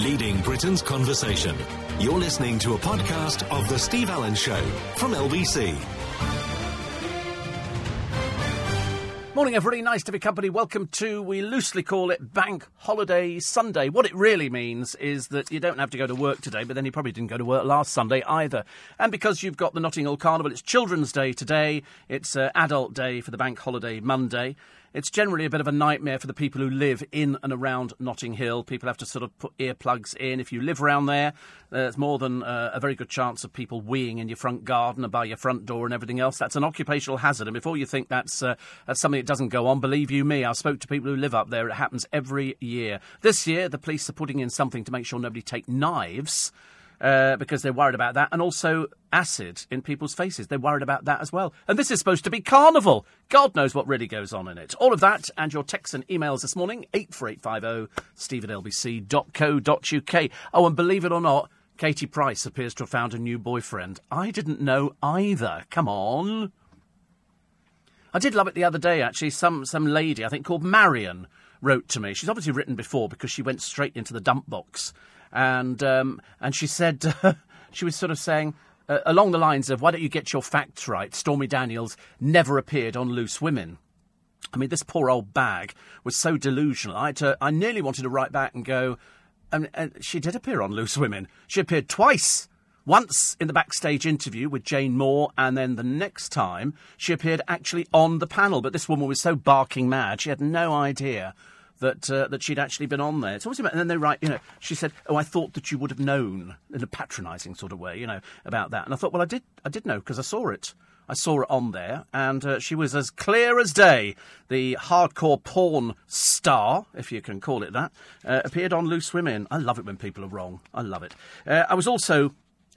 leading Britain's conversation. You're listening to a podcast of The Steve Allen Show from LBC. Morning, everybody. Nice to be company. Welcome to, we loosely call it Bank Holiday Sunday. What it really means is that you don't have to go to work today, but then you probably didn't go to work last Sunday either. And because you've got the Notting Hill Carnival, it's Children's Day today, it's uh, Adult Day for the Bank Holiday Monday. It's generally a bit of a nightmare for the people who live in and around Notting Hill. People have to sort of put earplugs in. If you live around there, there's more than uh, a very good chance of people weeing in your front garden and by your front door and everything else. That's an occupational hazard. And before you think that's, uh, that's something that doesn't go on, believe you me, I spoke to people who live up there. It happens every year. This year, the police are putting in something to make sure nobody take knives uh, because they're worried about that, and also acid in people's faces. They're worried about that as well. And this is supposed to be carnival. God knows what really goes on in it. All of that and your texts and emails this morning, 84850 steve at lbc.co.uk. Oh, and believe it or not, Katie Price appears to have found a new boyfriend. I didn't know either. Come on. I did love it the other day, actually. Some, some lady, I think called Marion, wrote to me. She's obviously written before because she went straight into the dump box and um, and she said she was sort of saying. Uh, along the lines of, why don't you get your facts right? Stormy Daniels never appeared on Loose Women. I mean, this poor old bag was so delusional. I, to, I nearly wanted to write back and go, and, and she did appear on Loose Women. She appeared twice. Once in the backstage interview with Jane Moore, and then the next time she appeared actually on the panel. But this woman was so barking mad, she had no idea that uh, that she'd actually been on there. It's always about, and then they write, you know, she said, "Oh, I thought that you would have known," in a patronising sort of way, you know, about that. And I thought, well, I did, I did know because I saw it. I saw it on there, and uh, she was as clear as day. The hardcore porn star, if you can call it that, uh, appeared on Loose Women. I love it when people are wrong. I love it. Uh, I was also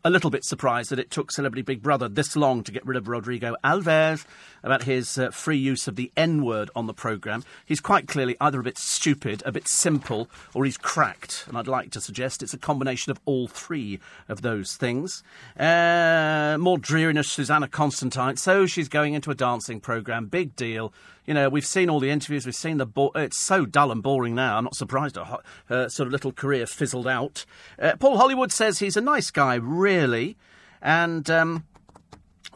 a little bit surprised that it took Celebrity Big Brother this long to get rid of Rodrigo Alves about his uh, free use of the N word on the programme. He's quite clearly either a bit stupid, a bit simple, or he's cracked. And I'd like to suggest it's a combination of all three of those things. Uh, more dreariness, Susannah Constantine. So she's going into a dancing programme. Big deal. You know, we've seen all the interviews, we've seen the. Bo- it's so dull and boring now. I'm not surprised her, sort of little career fizzled out. Uh, Paul Hollywood says he's a nice guy, really. And um,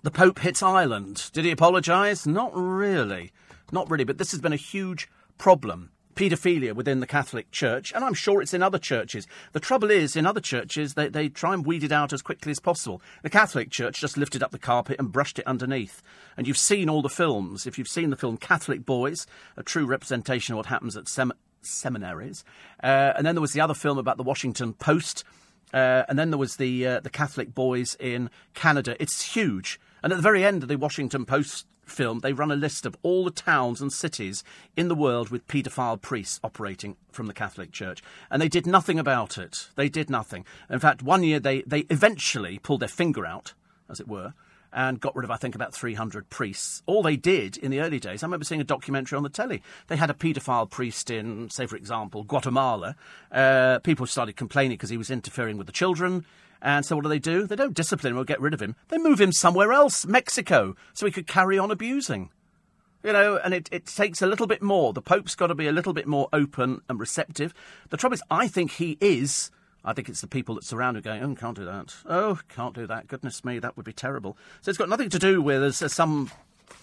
the Pope hits Ireland. Did he apologise? Not really. Not really. But this has been a huge problem paedophilia within the Catholic Church, and I'm sure it's in other churches. The trouble is, in other churches, they, they try and weed it out as quickly as possible. The Catholic Church just lifted up the carpet and brushed it underneath. And you've seen all the films. If you've seen the film Catholic Boys, a true representation of what happens at sem- seminaries. Uh, and then there was the other film about the Washington Post. Uh, and then there was the uh, the Catholic boys in Canada. It's huge. And at the very end of the Washington Post film, they run a list of all the towns and cities in the world with paedophile priests operating from the Catholic Church. And they did nothing about it. They did nothing. In fact, one year they, they eventually pulled their finger out, as it were, and got rid of, I think, about 300 priests. All they did in the early days, I remember seeing a documentary on the telly. They had a paedophile priest in, say, for example, Guatemala. Uh, people started complaining because he was interfering with the children. And so what do they do? They don't discipline him or get rid of him. They move him somewhere else, Mexico, so he could carry on abusing. You know, and it, it takes a little bit more. The Pope's got to be a little bit more open and receptive. The trouble is, I think he is. I think it's the people that surround him going, oh, can't do that. Oh, can't do that. Goodness me, that would be terrible. So it's got nothing to do with, as, as some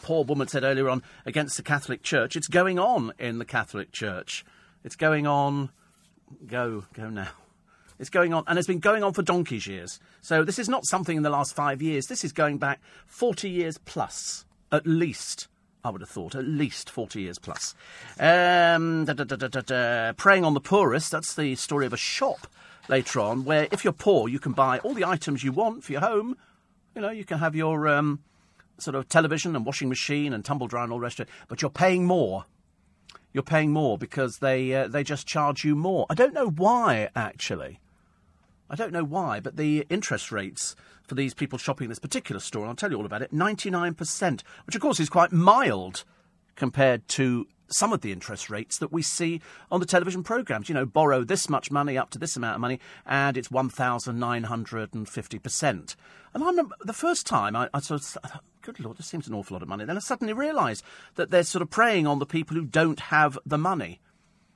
poor woman said earlier on, against the Catholic Church. It's going on in the Catholic Church. It's going on. Go, go now. It's going on, and it's been going on for donkey's years. So this is not something in the last five years. This is going back 40 years plus, at least. I would have thought, at least 40 years plus. Um, da, da, da, Preying on the poorest, that's the story of a shop later on, where if you're poor, you can buy all the items you want for your home. You know, you can have your um, sort of television and washing machine and tumble dryer and all the rest of it, but you're paying more you're paying more because they uh, they just charge you more. I don't know why actually. I don't know why, but the interest rates for these people shopping in this particular store, and I'll tell you all about it, 99%, which of course is quite mild compared to some of the interest rates that we see on the television programmes. You know, borrow this much money up to this amount of money, and it's 1,950%. And I remember the first time I, I sort of thought, good Lord, this seems an awful lot of money. Then I suddenly realised that they're sort of preying on the people who don't have the money.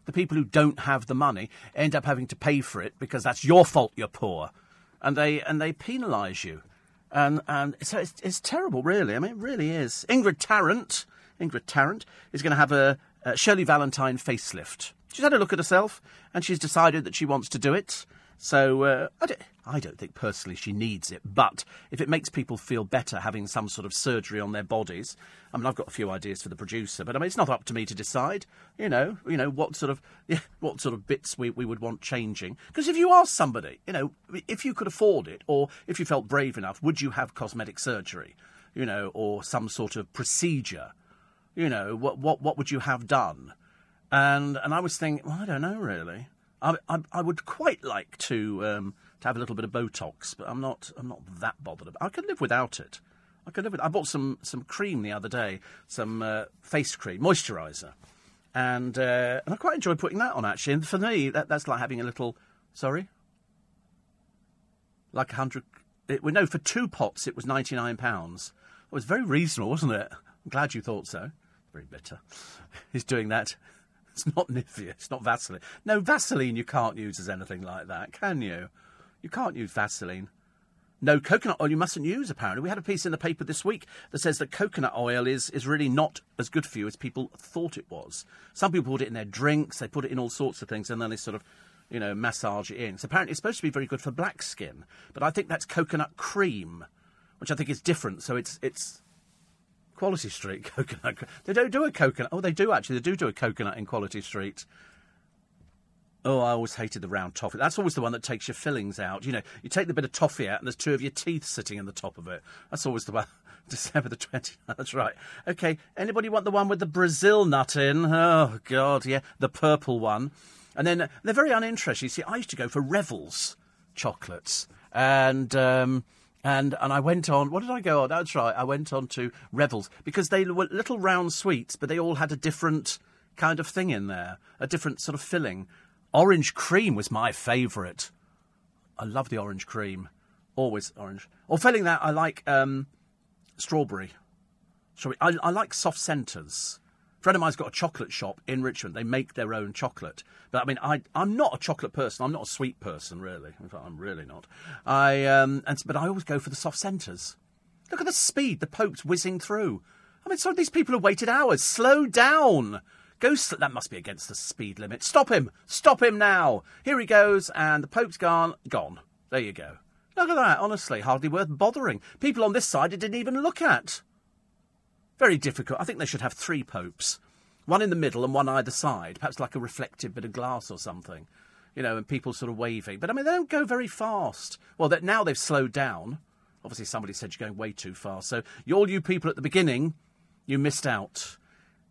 The people who don't have the money end up having to pay for it because that's your fault you're poor, and they and they penalise you, and and so it's, it's terrible, really. I mean, it really is. Ingrid Tarrant, Ingrid Tarrant is going to have a, a Shirley Valentine facelift. She's had a look at herself, and she's decided that she wants to do it. So uh, I, don't, I don't think personally she needs it, but if it makes people feel better having some sort of surgery on their bodies, I mean, I've got a few ideas for the producer, but I mean, it's not up to me to decide. You know, you know what sort of yeah, what sort of bits we, we would want changing. Because if you ask somebody, you know, if you could afford it, or if you felt brave enough, would you have cosmetic surgery, you know, or some sort of procedure? You know, what what what would you have done? And and I was thinking, well, I don't know really. I, I, I would quite like to um, to have a little bit of Botox, but I'm not I'm not that bothered. About. I could live without it. I could live. With, I bought some some cream the other day, some uh, face cream, moisturiser, and uh, and I quite enjoy putting that on. Actually, and for me, that, that's like having a little. Sorry. Like a hundred. Well, no, for two pots it was ninety nine pounds. It was very reasonable, wasn't it? I'm glad you thought so. Very bitter. He's doing that. It's not Nivea. It's not Vaseline. No, Vaseline you can't use as anything like that, can you? You can't use Vaseline. No, coconut oil you mustn't use, apparently. We had a piece in the paper this week that says that coconut oil is, is really not as good for you as people thought it was. Some people put it in their drinks, they put it in all sorts of things, and then they sort of, you know, massage it in. So apparently it's supposed to be very good for black skin, but I think that's coconut cream, which I think is different. So it's, it's Quality Street coconut. They don't do a coconut. Oh, they do actually. They do do a coconut in Quality Street. Oh, I always hated the round toffee. That's always the one that takes your fillings out. You know, you take the bit of toffee out and there's two of your teeth sitting in the top of it. That's always the one. December the 20th. That's right. Okay, anybody want the one with the Brazil nut in? Oh, God, yeah. The purple one. And then they're very uninteresting. You see, I used to go for Revels chocolates. And. Um, and and I went on. What did I go on? That's right. I went on to Revels because they were little round sweets, but they all had a different kind of thing in there, a different sort of filling. Orange cream was my favourite. I love the orange cream, always orange. Or failing that, I like um, strawberry. Strawberry. I, I like soft centres friend of mine's got a chocolate shop in Richmond. They make their own chocolate. But I mean, I, I'm not a chocolate person. I'm not a sweet person, really. In fact, I'm really not. I, um, and, but I always go for the soft centres. Look at the speed the Pope's whizzing through. I mean, some of these people have waited hours. Slow down. Go. Sl- that must be against the speed limit. Stop him. Stop him now. Here he goes, and the Pope's gone. Gone. There you go. Look at that. Honestly, hardly worth bothering. People on this side it didn't even look at. Very difficult. I think they should have three popes. One in the middle and one either side, perhaps like a reflective bit of glass or something. You know, and people sort of waving. But I mean, they don't go very fast. Well, that now they've slowed down. Obviously, somebody said you're going way too fast. So, all you people at the beginning, you missed out.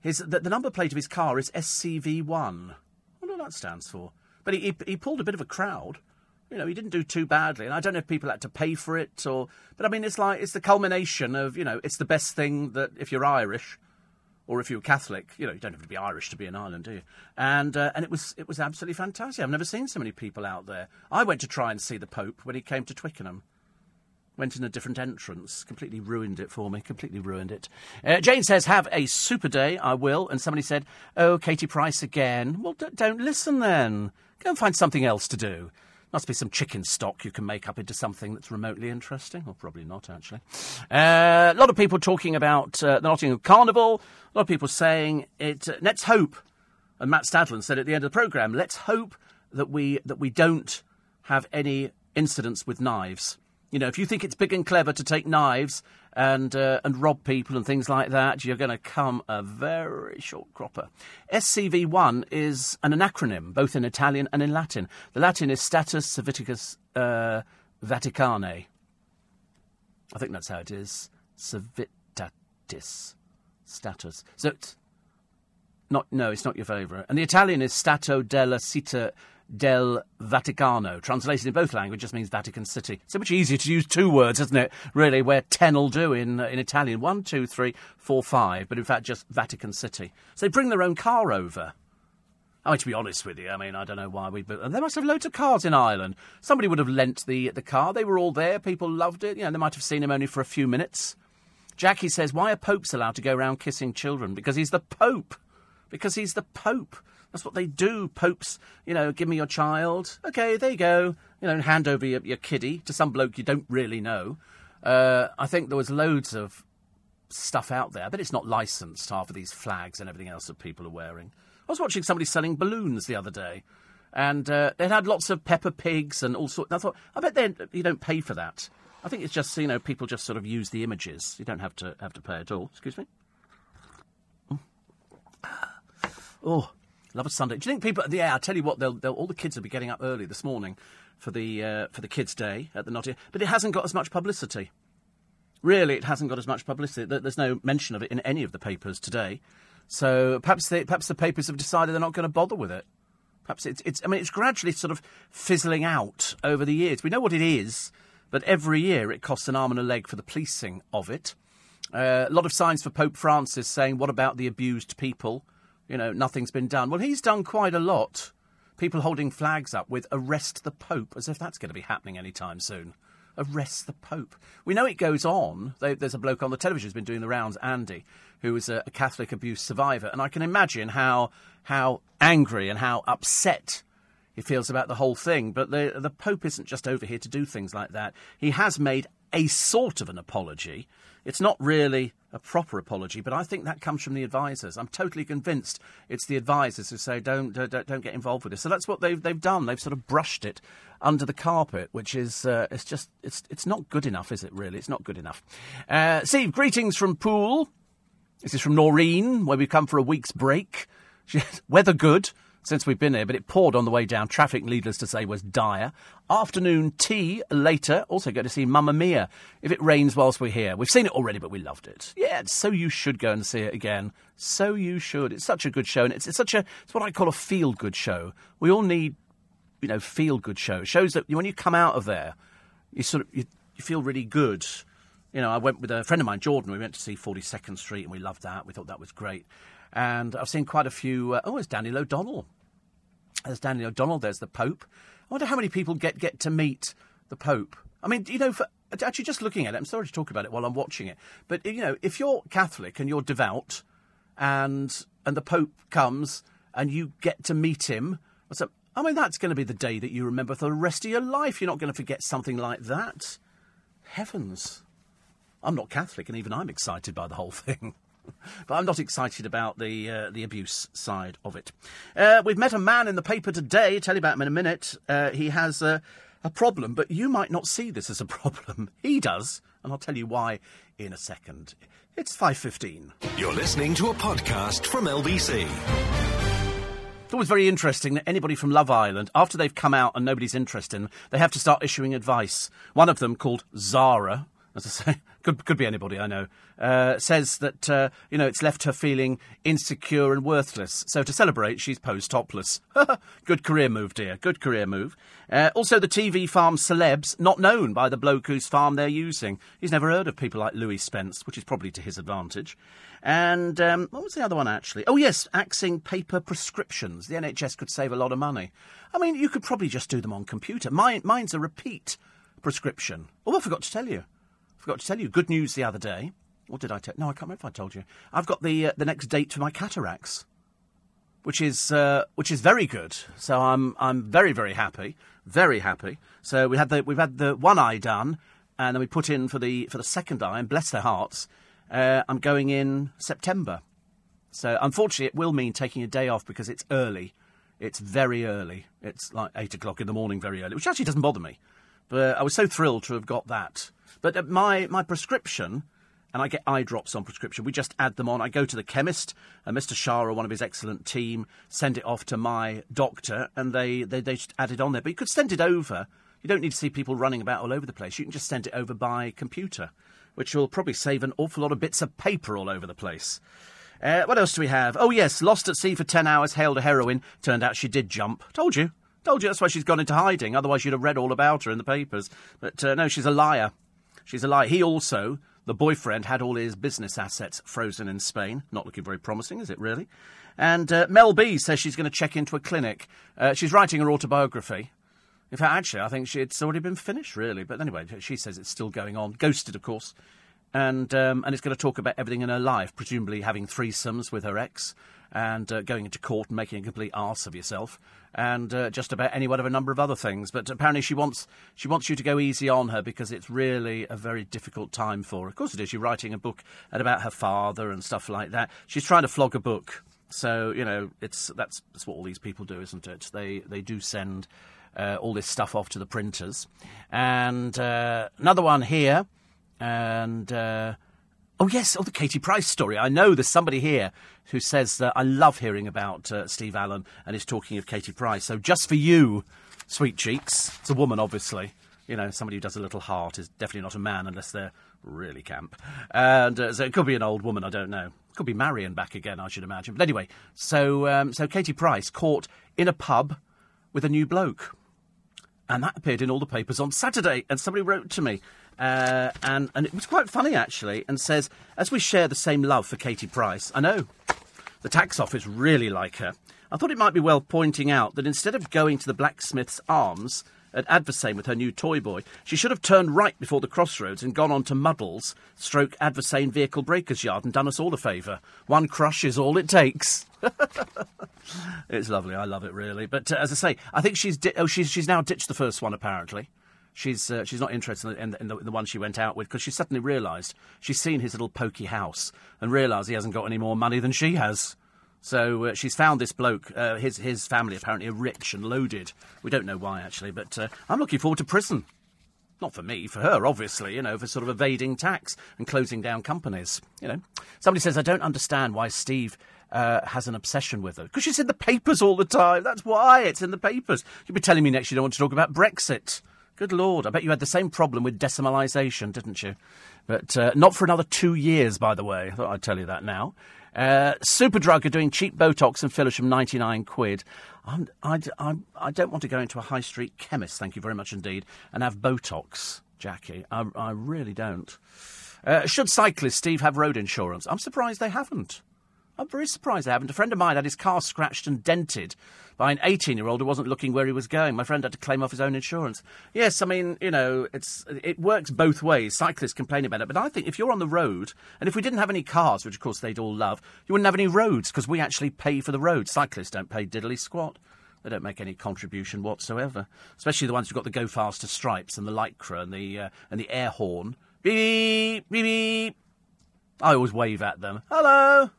His, the, the number plate of his car is SCV1. I wonder what that stands for. But he, he, he pulled a bit of a crowd you know, he didn't do too badly. And I don't know if people had to pay for it or, but I mean, it's like, it's the culmination of, you know, it's the best thing that if you're Irish or if you're Catholic, you know, you don't have to be Irish to be in Ireland, do you? And, uh, and it was, it was absolutely fantastic. I've never seen so many people out there. I went to try and see the Pope when he came to Twickenham. Went in a different entrance. Completely ruined it for me. Completely ruined it. Uh, Jane says, have a super day. I will. And somebody said, oh, Katie Price again. Well, d- don't listen then. Go and find something else to do. Must be some chicken stock you can make up into something that's remotely interesting, or probably not, actually. Uh, a lot of people talking about uh, the Nottingham Carnival. A lot of people saying it. Uh, let's hope, and Matt Stadlen said at the end of the programme, let's hope that we that we don't have any incidents with knives. You know, if you think it's big and clever to take knives and uh, and rob people and things like that, you're going to come a very short cropper. SCV1 is an acronym, both in Italian and in Latin. The Latin is Status Civiticus uh, Vaticanae. I think that's how it is. Civitatis. Status. So it's not, no, it's not your favourite. And the Italian is Stato della Città del Vaticano. Translated in both languages just means Vatican City. So much easier to use two words, isn't it? Really, where ten will do in, uh, in Italian. One, two, three, four, five. But in fact, just Vatican City. So they bring their own car over. I mean, to be honest with you, I mean, I don't know why we. But they must have loads of cars in Ireland. Somebody would have lent the the car. They were all there. People loved it. You know, they might have seen him only for a few minutes. Jackie says, "Why are popes allowed to go around kissing children? Because he's the pope. Because he's the pope. That's what they do. Popes, you know, give me your child. Okay, there you go. You know, hand over your, your kiddie to some bloke you don't really know. Uh, I think there was loads of stuff out there, but it's not licensed, half of these flags and everything else that people are wearing. I was watching somebody selling balloons the other day, and uh, they had lots of Peppa Pigs and all sorts. I thought, I bet they you don't pay for that. I think it's just you know people just sort of use the images. You don't have to have to pay at all. Excuse me. Mm. Oh, love a Sunday. Do you think people? Yeah, I tell you what, they'll, they'll, all the kids will be getting up early this morning for the uh, for the kids' day at the Nottingham, but it hasn't got as much publicity. Really, it hasn't got as much publicity. There's no mention of it in any of the papers today. So perhaps they, perhaps the papers have decided they're not going to bother with it. Perhaps it's, it's I mean it's gradually sort of fizzling out over the years. We know what it is, but every year it costs an arm and a leg for the policing of it. Uh, a lot of signs for Pope Francis saying, "What about the abused people?" You know, nothing's been done. Well, he's done quite a lot. People holding flags up with "Arrest the Pope," as if that's going to be happening anytime soon arrest the Pope. We know it goes on. There's a bloke on the television who's been doing the rounds, Andy, who is a, Catholic abuse survivor, and I can imagine how how angry and how upset he feels about the whole thing. But the the Pope isn't just over here to do things like that. He has made a sort of an apology. It's not really a proper apology, but I think that comes from the advisors. I'm totally convinced it's the advisors who say don't don't, don't get involved with this. So that's what they've they've done. They've sort of brushed it under the carpet, which is uh, it's just it's it's not good enough, is it? Really, it's not good enough. Uh, Steve, greetings from Poole. This is from Noreen, where we've come for a week's break. Weather good since we've been here, but it poured on the way down. Traffic, needless to say, was dire. Afternoon tea later. Also go to see Mamma Mia if it rains whilst we're here. We've seen it already, but we loved it. Yeah, so you should go and see it again. So you should. It's such a good show, and it's, it's such a it's what I call a feel good show. We all need, you know, feel good show. Shows that when you come out of there, you sort of you, you feel really good. You know, I went with a friend of mine, Jordan. We went to see 42nd Street, and we loved that. We thought that was great. And I've seen quite a few. Uh, oh, it's Daniel O'Donnell. There's Daniel O'Donnell. There's the Pope. I wonder how many people get get to meet the Pope. I mean, you know, for, actually, just looking at it, I'm sorry to talk about it while I'm watching it, but you know, if you're Catholic and you're devout, and and the Pope comes and you get to meet him, I mean, that's going to be the day that you remember for the rest of your life. You're not going to forget something like that. Heavens. I'm not Catholic, and even I'm excited by the whole thing. But I'm not excited about the uh, the abuse side of it. Uh, we've met a man in the paper today. Tell you about him in a minute. Uh, he has a problem, but you might not see this as a problem. He does, and I'll tell you why in a second. It's five fifteen. You're listening to a podcast from LBC. It's always very interesting that anybody from Love Island, after they've come out and nobody's interested in them, they have to start issuing advice. One of them, called Zara, as I say, could could be anybody I know, uh, says that uh, you know it's left her feeling insecure and worthless. So to celebrate, she's posed topless. Good career move, dear. Good career move. Uh, also, the TV farm celebs not known by the bloke whose farm they're using. He's never heard of people like Louie Spence, which is probably to his advantage. And um, what was the other one actually? Oh yes, axing paper prescriptions. The NHS could save a lot of money. I mean, you could probably just do them on computer. Mine, mine's a repeat prescription. Oh, I forgot to tell you forgot to tell you. Good news the other day. What did I tell? No, I can't remember if I told you. I've got the uh, the next date for my cataracts, which is uh, which is very good. So I'm I'm very very happy, very happy. So we had the we've had the one eye done, and then we put in for the for the second eye. And bless their hearts, uh, I'm going in September. So unfortunately, it will mean taking a day off because it's early. It's very early. It's like eight o'clock in the morning, very early, which actually doesn't bother me. But I was so thrilled to have got that. But uh, my, my prescription, and I get eye drops on prescription, we just add them on. I go to the chemist, and Mr. Shah or one of his excellent team send it off to my doctor, and they, they, they just add it on there. But you could send it over. You don't need to see people running about all over the place. You can just send it over by computer, which will probably save an awful lot of bits of paper all over the place. Uh, what else do we have? Oh, yes, lost at sea for 10 hours, hailed a heroine. Turned out she did jump. Told you. Told you that's why she's gone into hiding. Otherwise, you'd have read all about her in the papers. But uh, no, she's a liar. She's a liar. He also, the boyfriend, had all his business assets frozen in Spain. Not looking very promising, is it really? And uh, Mel B says she's going to check into a clinic. Uh, she's writing her autobiography. In fact, actually, I think it's already been finished, really. But anyway, she says it's still going on. Ghosted, of course. And, um, and it's going to talk about everything in her life, presumably having threesomes with her ex and uh, going into court and making a complete arse of yourself, and uh, just about any one of a number of other things. But apparently, she wants she wants you to go easy on her because it's really a very difficult time for her. Of course, it is. She's writing a book about her father and stuff like that. She's trying to flog a book. So you know, it's that's that's what all these people do, isn't it? They they do send uh, all this stuff off to the printers, and uh, another one here, and uh, oh yes, oh the Katie Price story. I know there's somebody here who says that I love hearing about uh, Steve Allen and is talking of Katie Price. So just for you, sweet cheeks, it's a woman, obviously. You know, somebody who does a little heart is definitely not a man unless they're really camp. And uh, so it could be an old woman, I don't know. Could be Marion back again, I should imagine. But anyway, so um, so Katie Price caught in a pub with a new bloke. And that appeared in all the papers on Saturday. And somebody wrote to me, uh, and, and it was quite funny actually, and says, As we share the same love for Katie Price, I know the tax office really like her. I thought it might be well pointing out that instead of going to the blacksmith's arms at Adversane with her new toy boy, she should have turned right before the crossroads and gone on to Muddles, stroke Adversane Vehicle Breakers Yard, and done us all a favour. One crush is all it takes. it's lovely. I love it really. But uh, as I say, I think she's di- oh she's she's now ditched the first one apparently. She's uh, she's not interested in, the, in, the, in the one she went out with because she suddenly realised she's seen his little pokey house and realised he hasn't got any more money than she has. So uh, she's found this bloke. Uh, his his family apparently are rich and loaded. We don't know why actually, but uh, I'm looking forward to prison. Not for me, for her, obviously, you know, for sort of evading tax and closing down companies. You know, somebody says I don't understand why Steve uh, has an obsession with her because she's in the papers all the time. That's why it's in the papers. You'll be telling me next you don't want to talk about Brexit. Good lord, I bet you had the same problem with decimalisation, didn't you? But uh, not for another two years, by the way. I thought I'd tell you that now. Uh, Superdrug are doing cheap Botox and fillers from 99 quid. I'm, I, I'm, I don't want to go into a high street chemist, thank you very much indeed, and have Botox, Jackie. I, I really don't. Uh, should cyclists, Steve, have road insurance? I'm surprised they haven't. I'm very surprised they haven't. A friend of mine had his car scratched and dented by an 18 year old who wasn't looking where he was going. My friend had to claim off his own insurance. Yes, I mean, you know, it's it works both ways. Cyclists complain about it, but I think if you're on the road, and if we didn't have any cars, which of course they'd all love, you wouldn't have any roads because we actually pay for the roads. Cyclists don't pay diddly squat. They don't make any contribution whatsoever, especially the ones who've got the go faster stripes and the lycra and the uh, and the air horn. Beep beep beep. I always wave at them. Hello.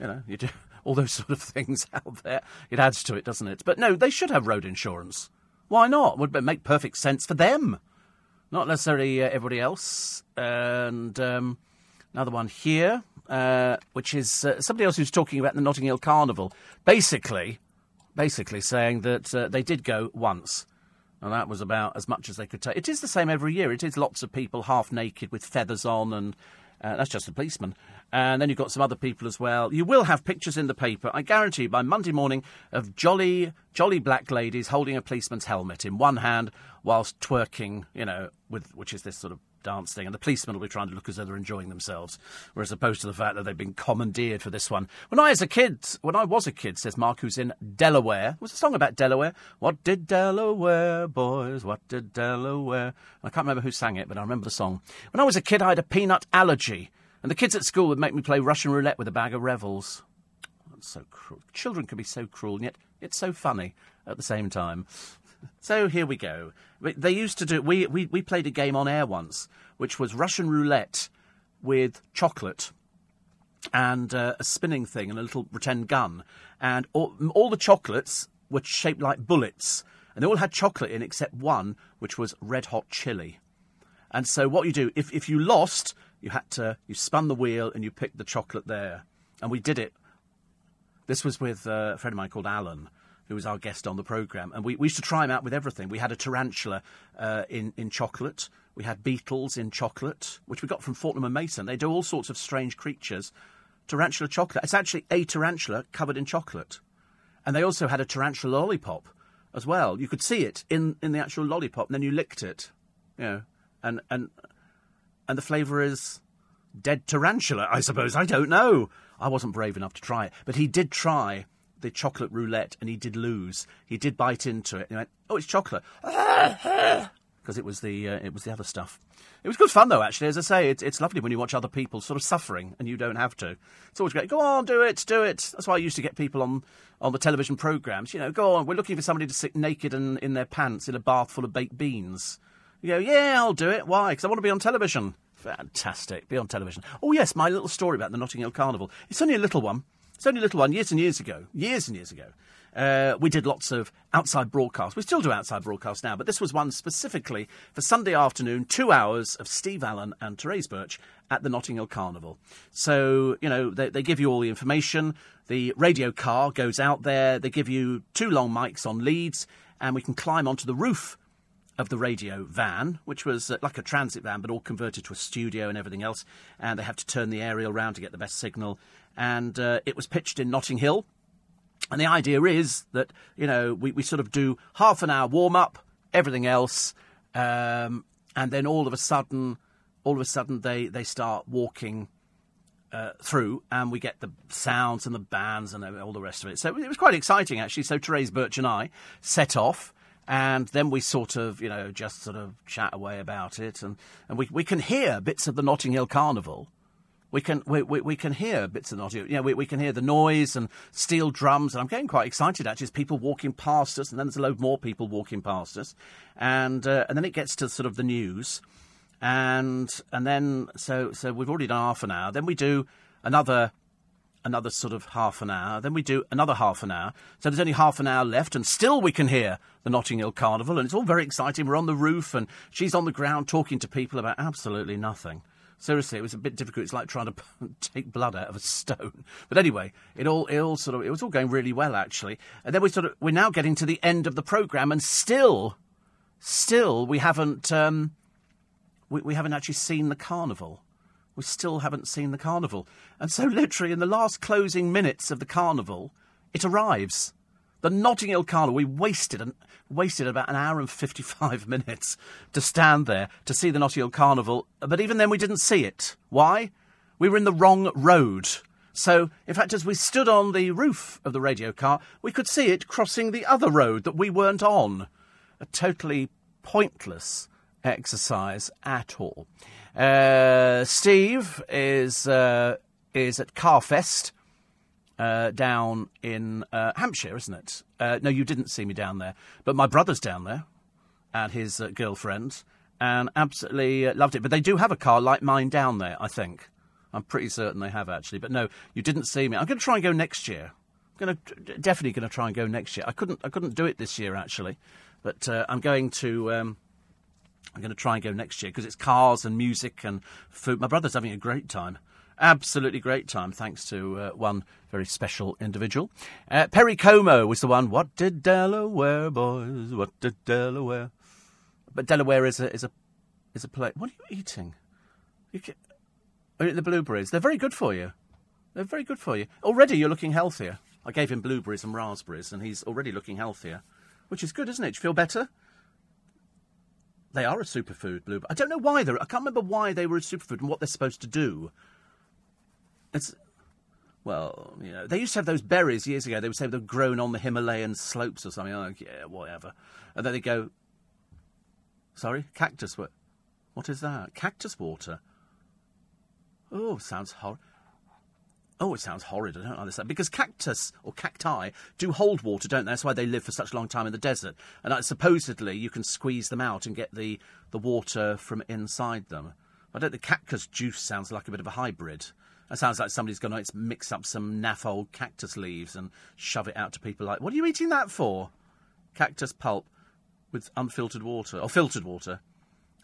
You know, you do all those sort of things out there. It adds to it, doesn't it? But no, they should have road insurance. Why not? Would make perfect sense for them, not necessarily uh, everybody else. And um, another one here, uh, which is uh, somebody else who's talking about the Notting Hill Carnival. Basically, basically saying that uh, they did go once. And that was about as much as they could take. It is the same every year. It is lots of people half naked with feathers on and uh, that's just the policeman. And then you've got some other people as well. You will have pictures in the paper, I guarantee you, by Monday morning, of jolly, jolly black ladies holding a policeman's helmet in one hand whilst twerking, you know, with which is this sort of dance thing. And the policemen will be trying to look as though they're enjoying themselves, whereas opposed to the fact that they've been commandeered for this one. When I was a kid, when I was a kid, says Mark, who's in Delaware, was a song about Delaware. What did Delaware, boys? What did Delaware? I can't remember who sang it, but I remember the song. When I was a kid, I had a peanut allergy. And the kids at school would make me play Russian roulette with a bag of revels. That's so cruel. Children can be so cruel, and yet it's so funny at the same time. So here we go. They used to do. We, we we played a game on air once, which was Russian roulette with chocolate and uh, a spinning thing and a little pretend gun, and all, all the chocolates were shaped like bullets, and they all had chocolate in except one, which was red hot chili. And so what you do if if you lost, you had to you spun the wheel and you picked the chocolate there, and we did it. This was with uh, a friend of mine called Alan, who was our guest on the programme, and we, we used to try him out with everything. We had a tarantula uh, in in chocolate. We had beetles in chocolate, which we got from Fortnum and Mason. They do all sorts of strange creatures. Tarantula chocolate. It's actually a tarantula covered in chocolate, and they also had a tarantula lollipop as well. You could see it in, in the actual lollipop, and then you licked it, you know, and and and the flavour is dead tarantula, I suppose. I don't know. I wasn't brave enough to try it, but he did try the chocolate roulette, and he did lose. He did bite into it, and he went, "Oh, it's chocolate." because it was the uh, it was the other stuff. It was good fun though. Actually, as I say, it's it's lovely when you watch other people sort of suffering and you don't have to. It's always great. Go on, do it, do it. That's why I used to get people on on the television programs. You know, go on. We're looking for somebody to sit naked and in their pants in a bath full of baked beans. You go, yeah, I'll do it. Why? Because I want to be on television. Fantastic. Be on television. Oh yes, my little story about the Notting Hill Carnival. It's only a little one. It's only a little one. Years and years ago. Years and years ago. Uh, we did lots of outside broadcasts. We still do outside broadcasts now, but this was one specifically for Sunday afternoon, two hours of Steve Allen and Therese Birch at the Notting Hill Carnival. So, you know, they, they give you all the information. The radio car goes out there. They give you two long mics on leads, and we can climb onto the roof of the radio van, which was uh, like a transit van, but all converted to a studio and everything else. And they have to turn the aerial round to get the best signal. And uh, it was pitched in Notting Hill. And the idea is that, you know, we, we sort of do half an hour warm up, everything else, um, and then all of a sudden, all of a sudden they, they start walking uh, through, and we get the sounds and the bands and all the rest of it. So it was quite exciting, actually. So Therese Birch and I set off, and then we sort of, you know, just sort of chat away about it, and, and we, we can hear bits of the Notting Hill Carnival we can we, we, we, can hear bits of the audio. Know, we, we can hear the noise and steel drums, and I'm getting quite excited actually. As people walking past us, and then there's a load more people walking past us, and uh, and then it gets to sort of the news, and and then so so we've already done half an hour. Then we do another another sort of half an hour. Then we do another half an hour. So there's only half an hour left, and still we can hear the Notting Hill Carnival, and it's all very exciting. We're on the roof, and she's on the ground talking to people about absolutely nothing seriously, it was a bit difficult. It's like trying to take blood out of a stone. But anyway, it all, it all sort of, it was all going really well actually. And then we sort of, we're now getting to the end of the program, and still, still, we haven't, um, we, we haven't actually seen the carnival. We still haven't seen the carnival. And so, literally, in the last closing minutes of the carnival, it arrives. The Notting Hill Carnival, we wasted an, wasted about an hour and 55 minutes to stand there to see the Notting Hill Carnival, but even then we didn't see it. Why? We were in the wrong road. So, in fact, as we stood on the roof of the radio car, we could see it crossing the other road that we weren't on. A totally pointless exercise at all. Uh, Steve is uh, is at Carfest uh, down in uh, Hampshire, isn't it? Uh, no, you didn't see me down there, but my brother's down there and his uh, girlfriend, and absolutely uh, loved it. But they do have a car like mine down there, I think. I'm pretty certain they have actually. But no, you didn't see me. I'm going to try and go next year. I'm going to definitely going to try and go next year. I couldn't I couldn't do it this year actually, but uh, I'm going to. Um, I'm going to try and go next year because it's cars and music and food. My brother's having a great time. Absolutely great time, thanks to uh, one very special individual. Uh, Perry Como was the one. What did Delaware, boys? What did Delaware? But Delaware is a is a is a place. What are you eating? You can, oh, the blueberries. They're very good for you. They're very good for you. Already you're looking healthier. I gave him blueberries and raspberries, and he's already looking healthier, which is good, isn't it? Do you feel better? They are a superfood, blueberry. I don't know why they're. I can't remember why they were a superfood and what they're supposed to do. It's well, you know, they used to have those berries years ago. They would say they're grown on the Himalayan slopes or something. Like, yeah, whatever. And then they go, sorry, cactus. What? What is that? Cactus water. Oh, sounds horrid. Oh, it sounds horrid. I don't like this. Because cactus or cacti do hold water, don't they? That's why they live for such a long time in the desert. And supposedly you can squeeze them out and get the, the water from inside them. I don't think cactus juice sounds like a bit of a hybrid. That sounds like somebody's going to mix up some naff old cactus leaves and shove it out to people like, what are you eating that for? Cactus pulp with unfiltered water, or filtered water.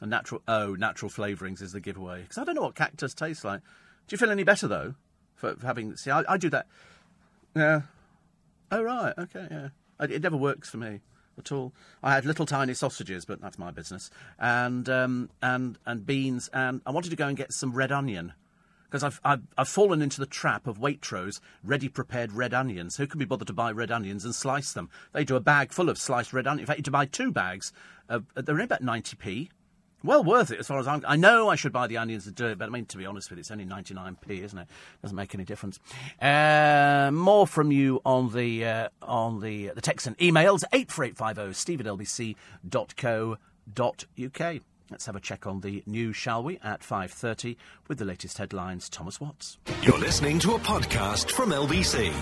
And natural, oh, natural flavourings is the giveaway. Because I don't know what cactus tastes like. Do you feel any better, though, for, for having, see, I, I, do that. Yeah. Oh, right, okay, yeah. It never works for me at all. I had little tiny sausages, but that's my business, and um, and and beans, and I wanted to go and get some red onion because I've, I've, I've, fallen into the trap of Waitrose ready prepared red onions. Who can be bothered to buy red onions and slice them? They do a bag full of sliced red onions. In fact, you to buy two bags. Of, they're only about 90p. Well worth it as far as I'm. I know I should buy the onions to do it, but I mean to be honest with you, it's only 99p, isn't it? Doesn't make any difference. Uh, more from you on the uh, on the the text and emails eight four eight five zero steve at lbc.co Let's have a check on the news, shall we, at 5.30 with the latest headlines. Thomas Watts. You're listening to a podcast from LBC.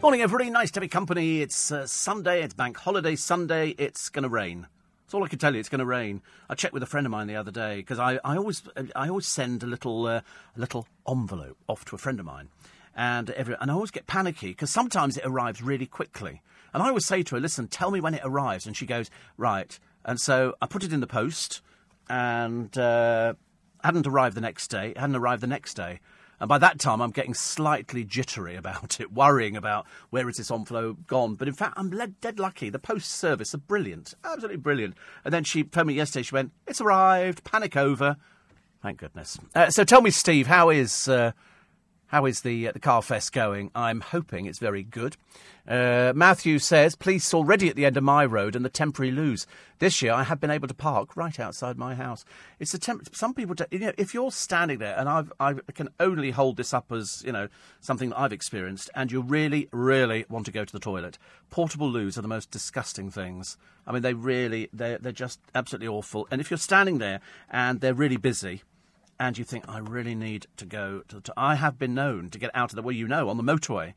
Morning, everybody. Nice to be company. It's uh, Sunday. It's Bank Holiday Sunday. It's going to rain. That's all I can tell you. It's going to rain. I checked with a friend of mine the other day because I, I always I always send a little uh, a little envelope off to a friend of mine, and every and I always get panicky because sometimes it arrives really quickly, and I always say to her, "Listen, tell me when it arrives," and she goes, "Right." And so I put it in the post, and uh, hadn't arrived the next day. Hadn't arrived the next day. And by that time, I'm getting slightly jittery about it, worrying about where is this envelope gone. But in fact, I'm dead lucky. The post service are brilliant, absolutely brilliant. And then she phoned me yesterday. She went, "It's arrived. Panic over." Thank goodness. Uh, so tell me, Steve, how is uh, how is the uh, the car fest going? I'm hoping it's very good. Uh, Matthew says, police already at the end of my road and the temporary loos. This year I have been able to park right outside my house. It's a temp- some people, you know, if you're standing there, and I've, I can only hold this up as, you know, something that I've experienced, and you really, really want to go to the toilet, portable loos are the most disgusting things. I mean, they really, they're, they're just absolutely awful. And if you're standing there and they're really busy, and you think, I really need to go to, to I have been known to get out of the, well, you know, on the motorway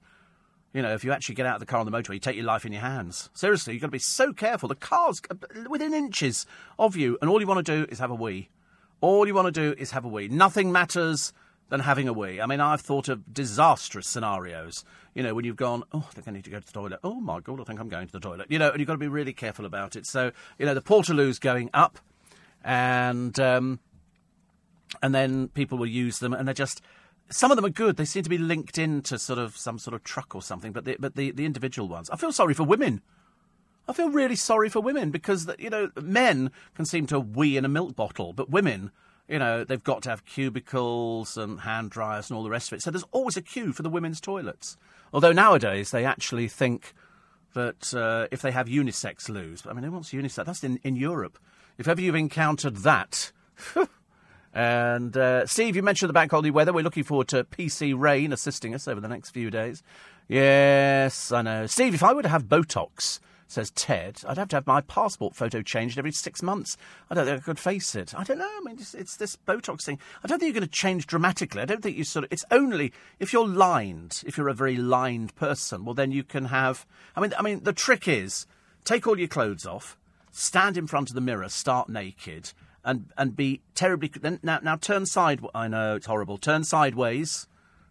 you know, if you actually get out of the car on the motorway, you take your life in your hands. Seriously, you've got to be so careful. The car's within inches of you, and all you want to do is have a wee. All you want to do is have a wee. Nothing matters than having a wee. I mean, I've thought of disastrous scenarios. You know, when you've gone, oh, I think I need to go to the toilet. Oh, my God, I think I'm going to the toilet. You know, and you've got to be really careful about it. So, you know, the Portaloo's going up, and um, and then people will use them, and they're just some of them are good. They seem to be linked into sort of some sort of truck or something. But the, but the, the individual ones, I feel sorry for women. I feel really sorry for women because you know men can seem to wee in a milk bottle, but women, you know, they've got to have cubicles and hand dryers and all the rest of it. So there's always a queue for the women's toilets. Although nowadays they actually think that uh, if they have unisex loos, I mean, who wants unisex? That's in, in Europe. If ever you've encountered that. And uh, Steve, you mentioned the bank holiday weather. We're looking forward to PC rain assisting us over the next few days. Yes, I know. Steve, if I were to have Botox, says Ted, I'd have to have my passport photo changed every six months. I don't think I could face it. I don't know. I mean, it's, it's this Botox thing. I don't think you're going to change dramatically. I don't think you sort of. It's only if you're lined, if you're a very lined person, well, then you can have. I mean, I mean, the trick is take all your clothes off, stand in front of the mirror, start naked and and be terribly then now now turn side. I know it's horrible. Turn sideways.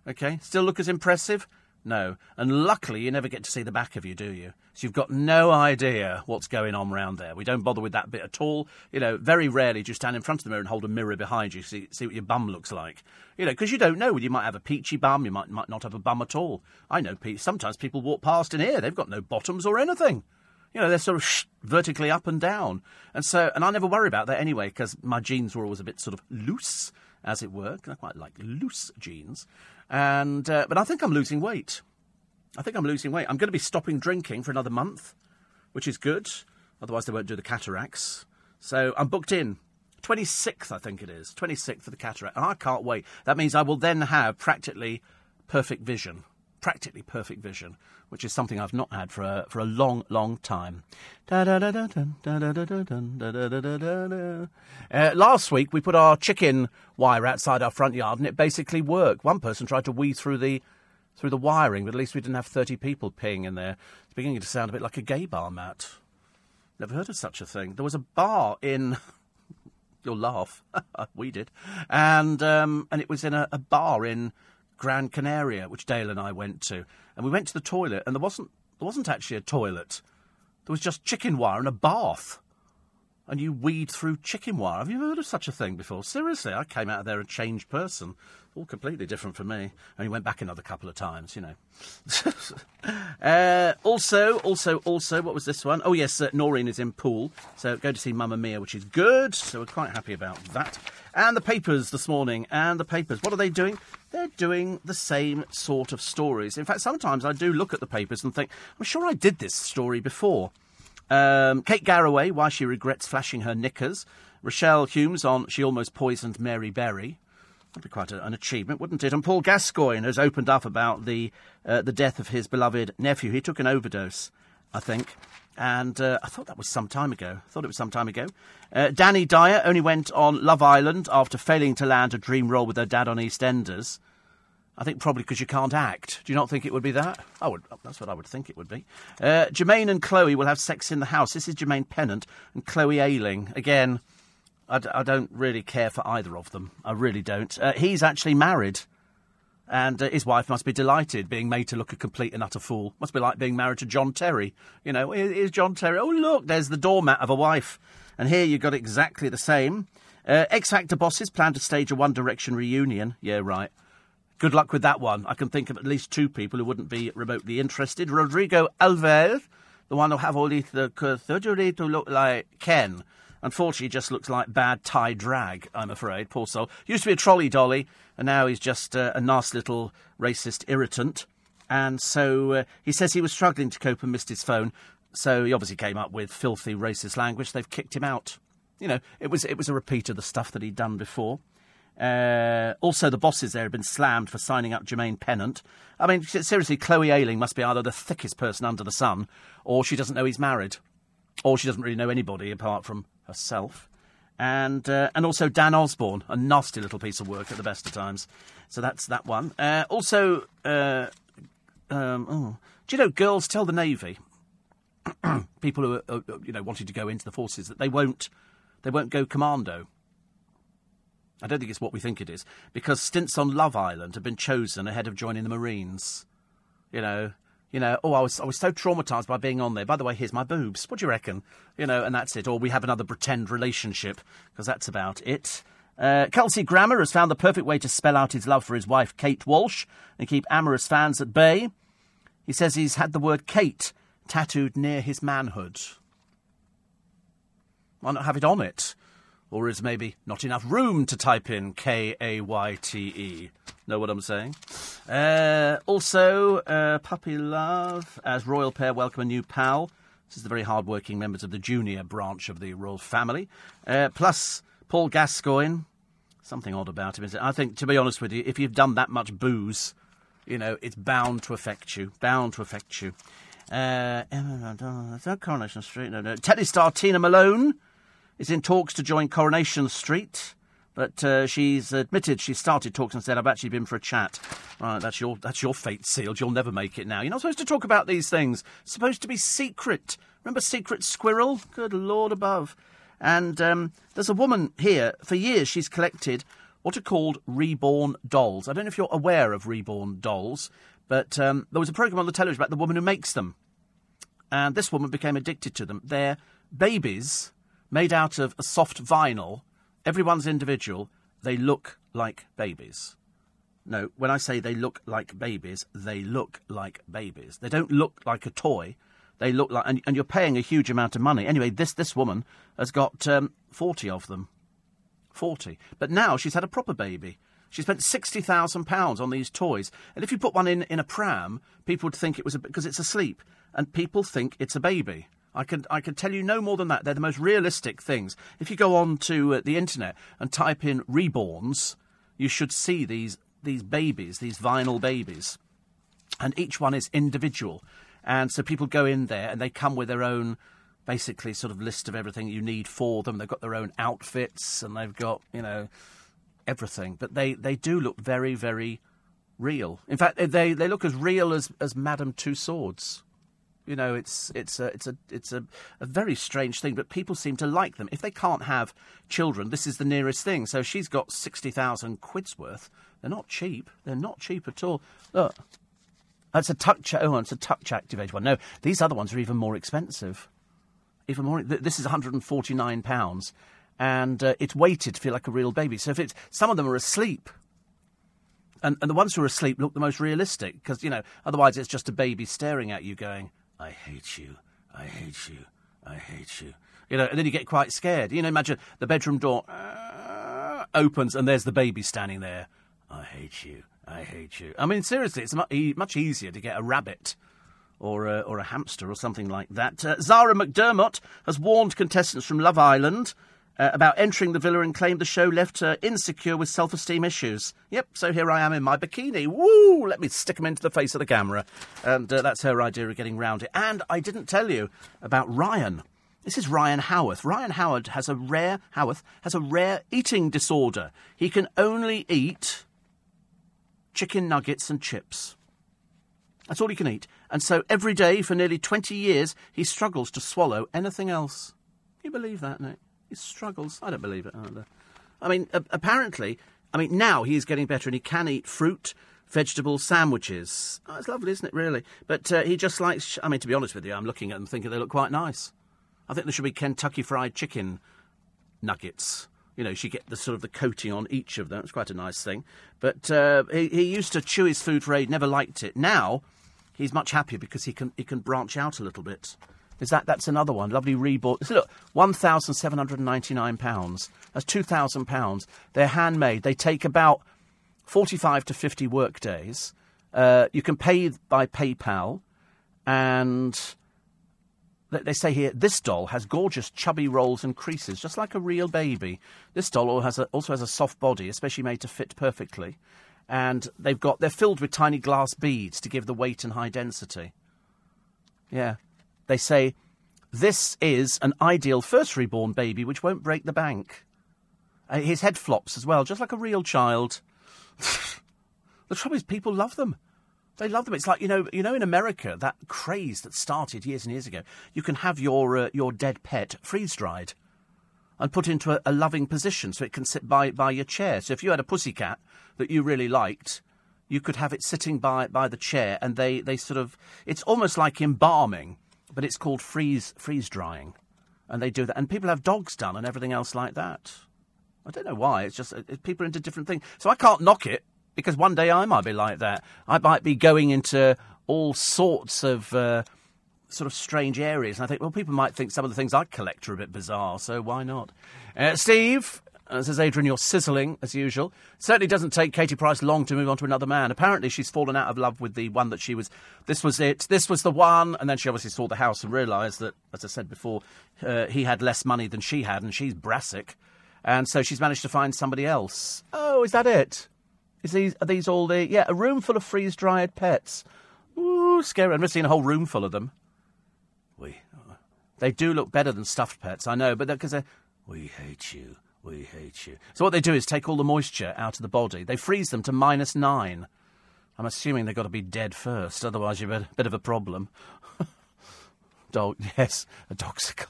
Okay, still look as impressive. No, and luckily you never get to see the back of you, do you? So you've got no idea what's going on around there. We don't bother with that bit at all. You know, very rarely do you stand in front of the mirror and hold a mirror behind you, see see what your bum looks like. You know, because you don't know. You might have a peachy bum, you might might not have a bum at all. I know. Sometimes people walk past in here, they've got no bottoms or anything. You know, they're sort of sh- vertically up and down. And so, and I never worry about that anyway, because my jeans were always a bit sort of loose, as it were. I quite like loose jeans. And, uh, but I think I'm losing weight. I think I'm losing weight. I'm going to be stopping drinking for another month, which is good. Otherwise, they won't do the cataracts. So I'm booked in. 26th, I think it is. 26th for the cataract. And I can't wait. That means I will then have practically perfect vision practically perfect vision, which is something I've not had for a, for a long, long time. last week we put our chicken wire outside our front yard and it basically worked. One person tried to wee through the through the wiring, but at least we didn't have 30 people peeing in there. It's beginning to sound a bit like a gay bar, Matt. Never heard of such a thing. There was a bar in. You'll laugh. we did. And um, and it was in a, a bar in Gran Canaria, which Dale and I went to, and we went to the toilet, and there wasn't there wasn't actually a toilet. There was just chicken wire and a bath. And you weed through chicken wire. Have you ever heard of such a thing before? Seriously, I came out of there a changed person. All completely different from me. And he went back another couple of times, you know. uh, also, also, also, what was this one? Oh, yes, uh, Noreen is in Poole. So go to see Mamma Mia, which is good. So we're quite happy about that. And the papers this morning. And the papers. What are they doing? They're doing the same sort of stories. In fact, sometimes I do look at the papers and think, I'm sure I did this story before. Um, Kate Garraway, why she regrets flashing her knickers. Rochelle Humes on She Almost Poisoned Mary Berry. That'd be quite a, an achievement, wouldn't it? And Paul Gascoigne has opened up about the uh, the death of his beloved nephew. He took an overdose, I think, And uh, I thought that was some time ago. I thought it was some time ago. Uh, Dani Dyer only went on Love Island after failing to land a dream role with her dad on EastEnders. I think probably because you can't act. Do you not think it would be that? I would. That's what I would think it would be. Uh, Jermaine and Chloe will have sex in the house. This is Jermaine Pennant and Chloe Ayling. Again, I d- I don't really care for either of them. I really don't. Uh, he's actually married. And uh, his wife must be delighted being made to look a complete and utter fool. Must be like being married to John Terry. You know, here's John Terry. Oh, look, there's the doormat of a wife. And here you've got exactly the same. Uh, X Factor bosses plan to stage a One Direction reunion. Yeah, right. Good luck with that one. I can think of at least two people who wouldn't be remotely interested. Rodrigo Alves, the one who have all the surgery to look like Ken. Unfortunately, just looks like bad Thai drag, I'm afraid. Poor soul. Used to be a trolley dolly, and now he's just uh, a nasty little racist irritant. And so uh, he says he was struggling to cope and missed his phone. So he obviously came up with filthy racist language. They've kicked him out. You know, it was it was a repeat of the stuff that he'd done before. Uh, also, the bosses there have been slammed for signing up Jermaine Pennant. I mean, seriously, Chloe Ayling must be either the thickest person under the sun, or she doesn't know he's married, or she doesn't really know anybody apart from herself. And uh, and also Dan Osborne, a nasty little piece of work at the best of times. So that's that one. Uh, also, uh, um, oh, do you know girls tell the navy, people who are, you know wanting to go into the forces that they won't they won't go commando. I don't think it's what we think it is because stints on Love Island have been chosen ahead of joining the Marines. You know, you know, oh, I was I was so traumatized by being on there. By the way, here's my boobs. What do you reckon? You know, and that's it. Or we have another pretend relationship because that's about it. Uh, Kelsey Grammer has found the perfect way to spell out his love for his wife, Kayte Walsh, and keep amorous fans at bay. He says he's had the word Kate tattooed near his manhood. Why not have it on it? Or is maybe not enough room to type in K A Y T E? Know what I'm saying? Uh, also, uh, Puppy Love, as Royal Pair welcome a new pal. This is the very hard-working members of the junior branch of the royal family. Uh, plus, Paul Gascoigne. Something odd about him, is it? I think, to be honest with you, if you've done that much booze, you know, it's bound to affect you. Bound to affect you. Uh, Coronation Street. No, no. Telly star Tina Malone is in talks to join Coronation Street. But uh, she's admitted she started talks and said, "I've actually been for a chat." Right, that's your that's your fate sealed. You'll never make it now. You're not supposed to talk about these things. It's supposed to be secret. Remember Secret Squirrel? Good Lord above. And um, there's a woman here. For years, she's collected what are called reborn dolls. I don't know if you're aware of reborn dolls, but um, there was a program on the television about the woman who makes them, and this woman became addicted to them. They're babies made out of a soft vinyl. Everyone's individual. They look like babies. No, when I say they look like babies, they look like babies. They don't look like a toy. They look like, and, and you're paying a huge amount of money. Anyway, this this woman has got um, forty of them, forty. But now she's had a proper baby. She spent sixty thousand pounds on these toys, and if you put one in in a pram, people would think it was a, because it's asleep, and people think it's a baby. I can I can tell you no more than that. They're the most realistic things. If you go on to uh, the internet and type in reborns, you should see these these babies, these vinyl babies, and each one is individual. And so people go in there and they come with their own, basically, sort of list of everything you need for them. They've got their own outfits and they've got you know everything. But they they do look very very real. In fact, they they look as real as as Madame Tussauds. You know, it's it's a it's a it's a, a very strange thing, but people seem to like them. If they can't have children, this is the nearest thing. So she's got sixty thousand quid's worth. They're not cheap. They're not cheap at all. Look, it's a touch. Oh, it's a touch activated one. No, these other ones are even more expensive. Even more. This is one hundred and forty nine pounds, and uh, it's weighted to feel like a real baby. So if it's some of them are asleep, and, and the ones who are asleep look the most realistic because you know otherwise it's just a baby staring at you going I hate you. I hate you. I hate you. You know, and then you get quite scared. You know, imagine the bedroom door uh, opens and there's the baby standing there. I hate you. I hate you. I mean, seriously, it's much easier to get a rabbit or a, or a hamster or something like that. Uh, Zara McDermott has warned contestants from Love Island uh, about entering the villa and claimed the show left her insecure with self esteem issues. Yep, so here I am in my bikini. Woo! Let me stick them into the face of the camera. And uh, that's her idea of getting round it. And I didn't tell you about Ryan. This is Ryan Howarth. Ryan Howard has a rare Howarth has a rare eating disorder. He can only eat chicken nuggets and chips. That's all he can eat. And so every day for nearly 20 years, he struggles to swallow anything else. Can you believe that, Nick? He struggles. I don't believe it either. I mean, uh, apparently, I mean, now he is getting better and he can eat fruit, vegetable sandwiches. Oh, it's lovely, isn't it, really? But uh, he just likes, I mean, to be honest with you, I'm looking at them thinking they look quite nice. I think there should be Kentucky Fried Chicken nuggets. You know, she get the sort of the coating on each of them. It's quite a nice thing. But uh, he, he used to chew his food for aid, never liked it. Now he's much happier because he can he can branch out a little bit. Is that that's another one? Lovely rebought. Look, one thousand seven hundred and ninety nine pounds. That's two thousand pounds. They're handmade. They take about forty five to fifty work days. Uh, you can pay by PayPal, and they say here this doll has gorgeous chubby rolls and creases, just like a real baby. This doll has a, also has a soft body, especially made to fit perfectly, and they've got they're filled with tiny glass beads to give the weight and high density. Yeah, they say this is an ideal first reborn baby which won't break the bank. Uh, his head flops as well, just like a real child. the trouble is, people love them. They love them. It's like you know, you know, in America, that craze that started years and years ago. You can have your uh, your dead pet freeze dried and put into a, a, loving position so it can sit by by your chair. So if you had a pussy cat that you really liked, you could have it sitting by by the chair, and they they sort of it's almost like embalming, but it's called freeze freeze drying, and they do that. And people have dogs done and everything else like that. I don't know why. It's just it, people are into different things. So I can't knock it because one day I might be like that. I might be going into all sorts of uh, sort of strange areas, and I think, well, people might think some of the things I collect are a bit bizarre, so why not? Uh, Steve. Uh, says Adrian, you're sizzling as usual. Certainly doesn't take Katie Price long to move on to another man. Apparently, she's fallen out of love with the one that she was. This was it. This was the one. And then she obviously saw the house and realised that, as I said before, uh, he had less money than she had, and she's brassic. And so she's managed to find somebody else. Oh, is that it? Is these are these all the yeah a room full of freeze dried pets? Ooh, scary! I've never seen a whole room full of them. We, they do look better than stuffed pets, I know, but because they we hate you, we hate you. So what they do is take all the moisture out of the body. They freeze them to minus nine. I'm assuming they've got to be dead first, otherwise you've a bit of a problem. Dog, yes, a doxical.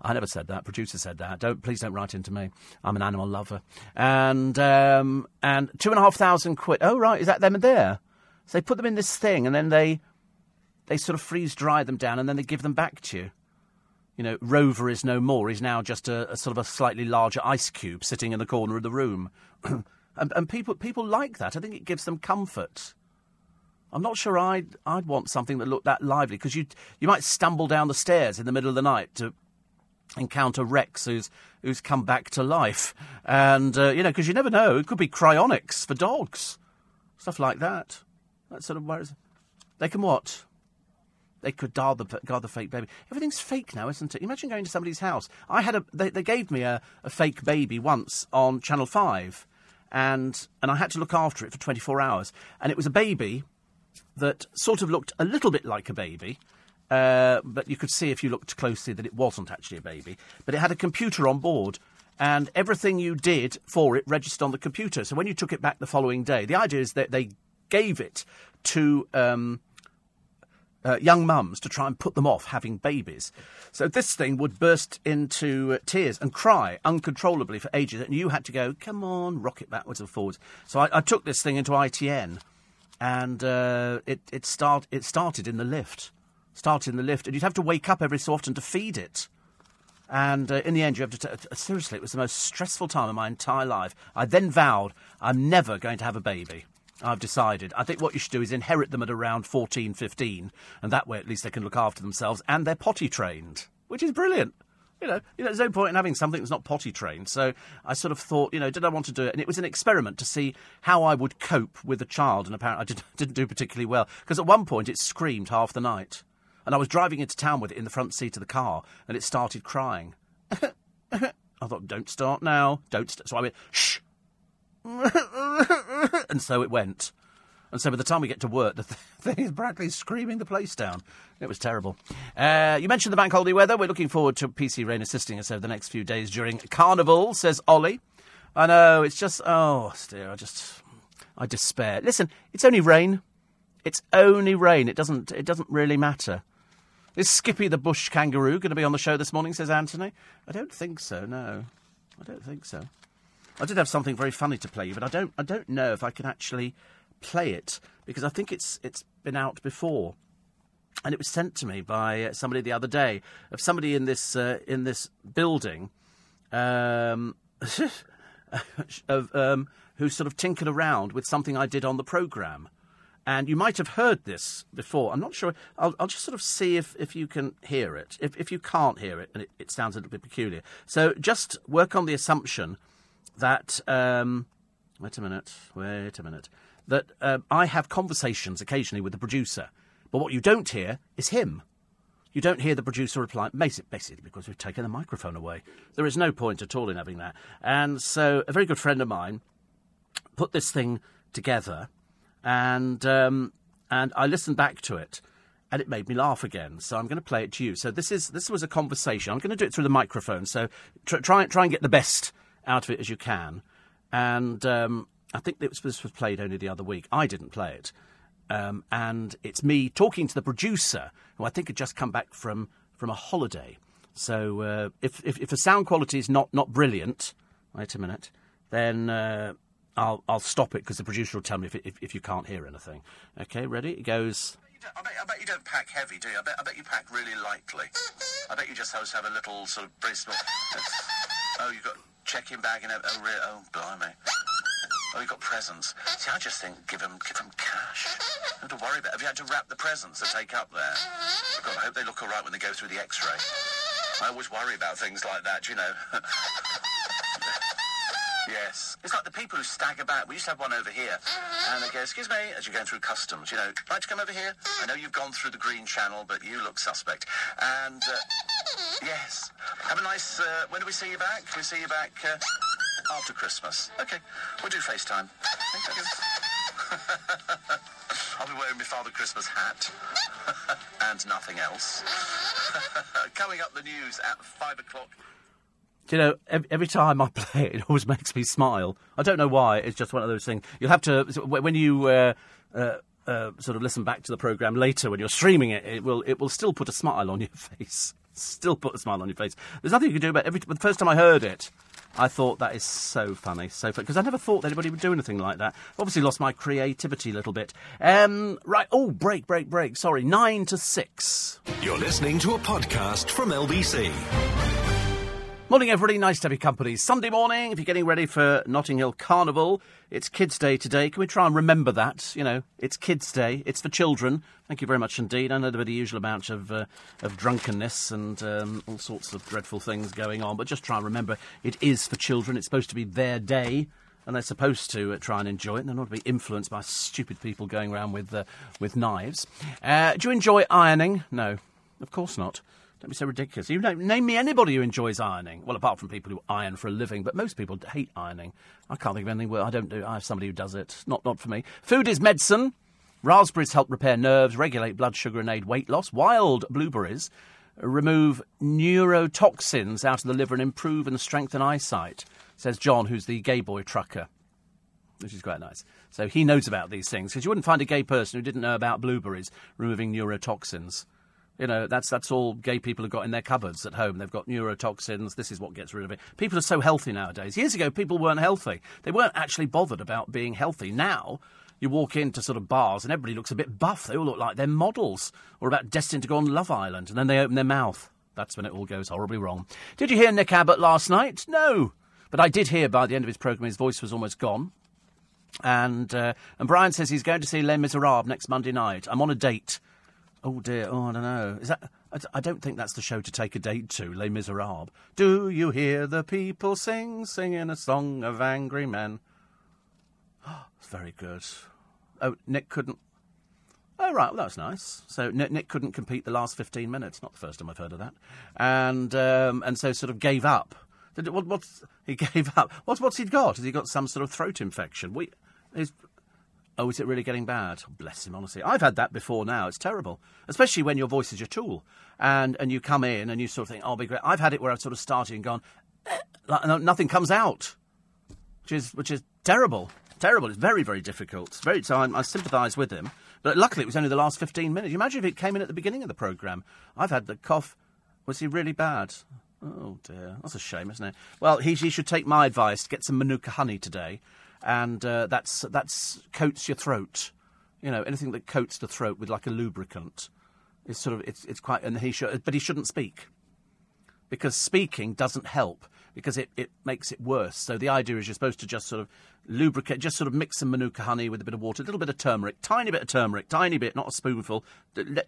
I never said that. Producer said that. Don't please don't write into me. I'm an animal lover. And um, and two and a half thousand quid. Oh right, is that them and there? So they put them in this thing, and then they they sort of freeze dry them down, and then they give them back to you. You know, Rover is no more. He's now just a, a sort of a slightly larger ice cube sitting in the corner of the room. and, and people people like that. I think it gives them comfort. I'm not sure I'd I'd want something that looked that lively because you you might stumble down the stairs in the middle of the night to encounter Rex, who's who's come back to life, and uh, you know, because you never know, it could be cryonics for dogs, stuff like that. That sort of worries. They can what? They could guard the guard the fake baby. Everything's fake now, isn't it? Imagine going to somebody's house. I had a they, they gave me a, a fake baby once on Channel Five, and and I had to look after it for 24 hours, and it was a baby that sort of looked a little bit like a baby uh, but you could see if you looked closely that it wasn't actually a baby. But it had a computer on board, and everything you did for it registered on the computer. So when you took it back the following day, the idea is that they gave it to. Um, uh, young mums to try and put them off having babies. So this thing would burst into tears and cry uncontrollably for ages, and you had to go, come on, rock it backwards and forwards. So I, I took this thing into ITN, and uh, it it start it started in the lift Started in the lift, and you'd have to wake up every so often to feed it. And uh, in the end, you have to. T- seriously, it was the most stressful time of my entire life. I then vowed I'm never going to have a baby. I've decided. I think what you should do is inherit them at around 14, 15, and that way at least they can look after themselves and they're potty trained, which is brilliant. You know, you know, there's no point in having something that's not potty trained. So I sort of thought, you know, did I want to do it? And it was an experiment to see how I would cope with a child. And apparently I did, didn't do particularly well. Because at one point it screamed half the night. And I was driving into town with it in the front seat of the car, and it started crying. I thought, don't start now. Don't. So I went, shh. and so it went. And so by the time we get to work, the thing is practically screaming the place down. It was terrible. Uh, you mentioned the bank holiday weather. We're looking forward to PC Rain assisting us over the next few days during Carnival, says Ollie. I know, it's just, oh dear, I just, I despair. Listen, it's only rain. It's only rain. It doesn't, it doesn't really matter. Is Skippy the bush kangaroo going to be on the show this morning, says Anthony? I don't think so, no. I don't think so. I did have something very funny to play you, but I don't, I don't know if I can actually play it because I think it's, it's been out before. And it was sent to me by somebody the other day of somebody in this, uh, in this building. Um, of, um, who sort of tinkered around with something I did on the programme. And you might have heard this before. I'm not sure. I'll, I'll just sort of see if, if you can hear it. If, if you can't hear it, and it, it sounds a little bit peculiar. So just work on the assumption that. Um, wait a minute. Wait a minute. That uh, I have conversations occasionally with the producer. But what you don't hear is him. You don't hear the producer reply, basically because we've taken the microphone away. There is no point at all in having that. And so a very good friend of mine put this thing together, and um, and I listened back to it, and it made me laugh again. So I'm going to play it to you. So this is this was a conversation. I'm going to do it through the microphone. So try, try and get the best out of it as you can. And um, I think this was played only the other week. I didn't play it. Um, and it's me talking to the producer, who I think had just come back from, from a holiday. So uh, if, if, if the sound quality is not, not brilliant, wait a minute, then uh, I'll I'll stop it because the producer will tell me if, if, if you can't hear anything. Okay, ready? It goes. I bet, I bet, you don't pack heavy, do you? I bet, I bet you pack really lightly. I bet you just have, have a little sort of very. Oh, you've got check-in bag and oh, re- oh, blimey. Oh, you've got presents. See, I just think give them, give them cash. Don't have to worry about. Have you had to wrap the presents to take up there? God, I hope they look all right when they go through the X-ray. I always worry about things like that, you know. Yes. It's like the people who stagger back. We used to have one over here. And they go, excuse me, as you're going through customs, you know, like to come over here? I know you've gone through the green channel, but you look suspect. And, uh, yes. Have a nice, uh, when do we see you back? We see you back uh, after Christmas? Okay. We'll do FaceTime. Thank you. I'll be wearing my Father Christmas hat and nothing else. Coming up the news at five o'clock. You know, every time I play it, it always makes me smile. I don't know why. It's just one of those things. You'll have to when you uh, uh, uh, sort of listen back to the program later when you're streaming it. It will it will still put a smile on your face. Still put a smile on your face. There's nothing you can do about it. Every the first time I heard it, I thought that is so funny, so funny because I never thought anybody would do anything like that. Obviously, lost my creativity a little bit. Um, right. Oh, break, break, break. Sorry, nine to six. You're listening to a podcast from LBC. Morning, everybody. Nice to have your company. Sunday morning, if you're getting ready for Notting Hill Carnival, it's Kids' Day today. Can we try and remember that? You know, it's Kids' Day. It's for children. Thank you very much indeed. I know there'll be the usual amount of, uh, of drunkenness and um, all sorts of dreadful things going on, but just try and remember it is for children. It's supposed to be their day. And they're supposed to uh, try and enjoy it. They're not to be influenced by stupid people going around with uh, with knives. Uh, do you enjoy ironing? No, of course not. Don't be so ridiculous. You name me anybody who enjoys ironing. Well, apart from people who iron for a living, but most people hate ironing. I can't think of anything where I don't do. I have somebody who does it. Not not for me. Food is medicine. Raspberries help repair nerves, regulate blood sugar, and aid weight loss. Wild blueberries remove neurotoxins out of the liver and improve and strengthen eyesight. Says John, who's the gay boy trucker which is quite nice. So he knows about these things because you wouldn't find a gay person who didn't know about blueberries removing neurotoxins. You know, that's that's all gay people have got in their cupboards at home. They've got neurotoxins. This is what gets rid of it. People are so healthy nowadays. Years ago, people weren't healthy. They weren't actually bothered about being healthy. Now, you walk into sort of bars and everybody looks a bit buff. They all look like they're models or about destined to go on Love Island. And then they open their mouth. That's when it all goes horribly wrong. Did you hear Nick Abbott last night? No. But I did hear by the end of his programme his voice was almost gone. And uh, and Brian says he's going to see Les Miserables next Monday night. I'm on a date Oh dear. Oh, I don't know. Is that? I don't think that's the show to take a date to. Les Miserables. Do you hear the people sing, singing a song of angry men? It's very good. Oh, Nick couldn't. Oh right, well that was nice. So Nick, Nick, couldn't compete the last fifteen minutes. Not the first time I've heard of that. And um, and so sort of gave up. What, what's he gave up? What's what's he got? Has he got some sort of throat infection? We, is, oh, is it really getting bad? Bless him, honestly. I've had that before. Now it's terrible, especially when your voice is your tool, and and you come in and you sort of think, oh, I'll be great. I've had it where I've sort of started and gone, eh, nothing comes out, which is which is terrible. Terrible. It's very, very difficult. Very. So I, I sympathise with him. But luckily, it was only the last fifteen minutes. You imagine if it came in at the beginning of the programme. I've had the cough. Was he really bad? Oh dear, that's a shame, isn't it? Well, he, he should take my advice. To get some manuka honey today, and uh, that's that's coats your throat. You know, anything that coats the throat with like a lubricant is sort of it's it's quite. And he should, but he shouldn't speak because speaking doesn't help because it, it makes it worse. So the idea is you're supposed to just sort of lubricate, just sort of mix some manuka honey with a bit of water, a little bit of turmeric, tiny bit of turmeric, tiny bit, not a spoonful,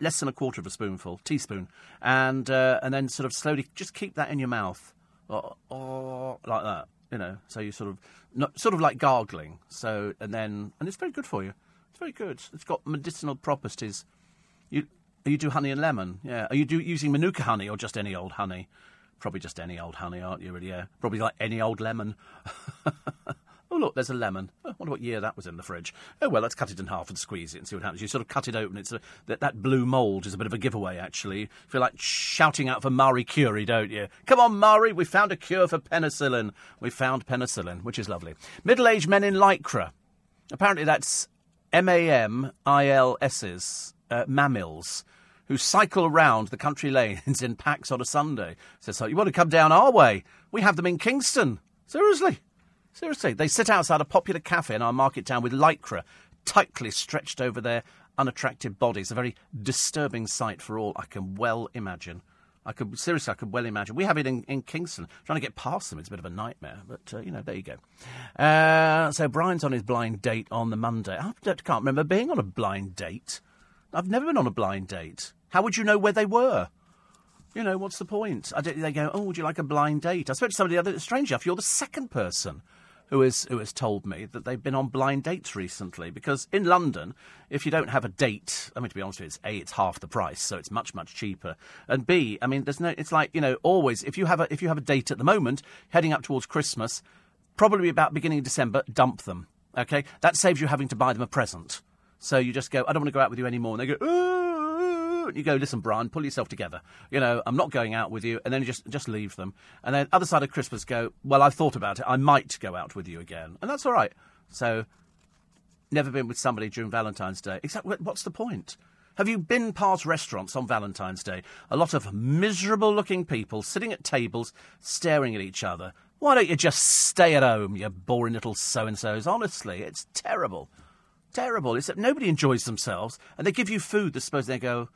less than a quarter of a spoonful, teaspoon, and uh, and then sort of slowly just keep that in your mouth, or, or like that, you know. So you sort of not, sort of like gargling. So and then and it's very good for you. It's very good. It's got medicinal properties. You you do honey and lemon, yeah. Are you do, using manuka honey or just any old honey? Probably just any old honey, aren't you? Really, yeah. Probably like any old lemon. Oh, look, there's a lemon. I wonder what year that was in the fridge. Oh, well, let's cut it in half and squeeze it and see what happens. You sort of cut it open. It's a, that, that blue mould is a bit of a giveaway, actually. You feel like shouting out for Marie Curie, don't you? Come on, Marie, we found a cure for penicillin. We found penicillin, which is lovely. Middle aged men in Lycra. Apparently, that's M A M I L S's, uh, mammals who cycle around the country lanes in packs on a Sunday. Says, so you want to come down our way? We have them in Kingston. Seriously. Seriously, they sit outside a popular cafe in our market town with lycra tightly stretched over their unattractive bodies. A very disturbing sight for all I can well imagine. I could seriously, I could well imagine. We have it in, in Kingston. Trying to get past them is a bit of a nightmare, but uh, you know, there you go. Uh, so Brian's on his blind date on the Monday. I can't remember being on a blind date. I've never been on a blind date. How would you know where they were? You know, what's the point? they go, oh, would you like a blind date? I spoke to somebody the other. Strange enough, you're the second person who has who has told me that they've been on blind dates recently. Because in London, if you don't have a date, I mean to be honest with you, it's a it's half the price, so it's much much cheaper. And b, I mean, there's no. It's like you know, always if you have a if you have a date at the moment, heading up towards Christmas, probably about beginning of December, dump them. Okay, that saves you having to buy them a present. So you just go, I don't want to go out with you anymore. And they go, you go, listen, Brian, pull yourself together. You know, I'm not going out with you, and then you just just leave them. And then other side of Christmas, go, well, I've thought about it. I might go out with you again, and that's all right. So, never been with somebody during Valentine's Day. Exactly. What's the point? Have you been past restaurants on Valentine's Day? A lot of miserable-looking people sitting at tables, staring at each other. Why don't you just stay at home, you boring little so-and-sos? Honestly, it's terrible terrible. It's that nobody enjoys themselves, and they give you food. I suppose they go,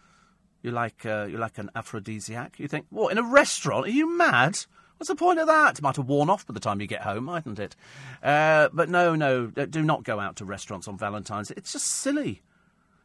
you like uh, you like an aphrodisiac. You think, what in a restaurant? Are you mad? What's the point of that? It might have worn off by the time you get home, mightn't it? Uh, but no, no, do not go out to restaurants on Valentine's. It's just silly.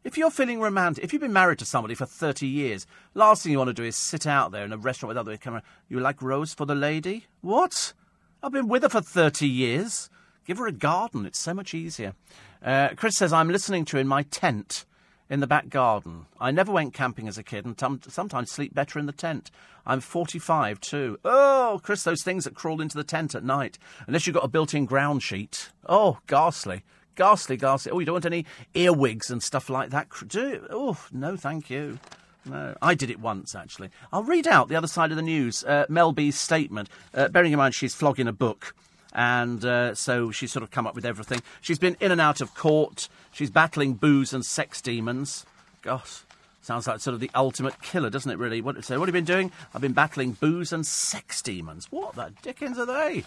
If you're feeling romantic, if you've been married to somebody for 30 years, last thing you want to do is sit out there in a restaurant with other camera. You like rose for the lady? What? I've been with her for 30 years. Give her a garden. It's so much easier. Uh, Chris says, I'm listening to in my tent in the back garden. I never went camping as a kid and sometimes sleep better in the tent. I'm 45 too. Oh, Chris, those things that crawl into the tent at night. Unless you've got a built in ground sheet. Oh, ghastly. Ghastly, ghastly. Oh, you don't want any earwigs and stuff like that? Do Oh, no, thank you. No, I did it once actually. I'll read out the other side of the news. Uh, Mel B's statement. Uh, bearing in mind she's flogging a book and uh, so she's sort of come up with everything. She's been in and out of court. She's battling booze and sex demons. Gosh, sounds like sort of the ultimate killer, doesn't it? Really. What, so what have you been doing? I've been battling booze and sex demons. What the dickens are they?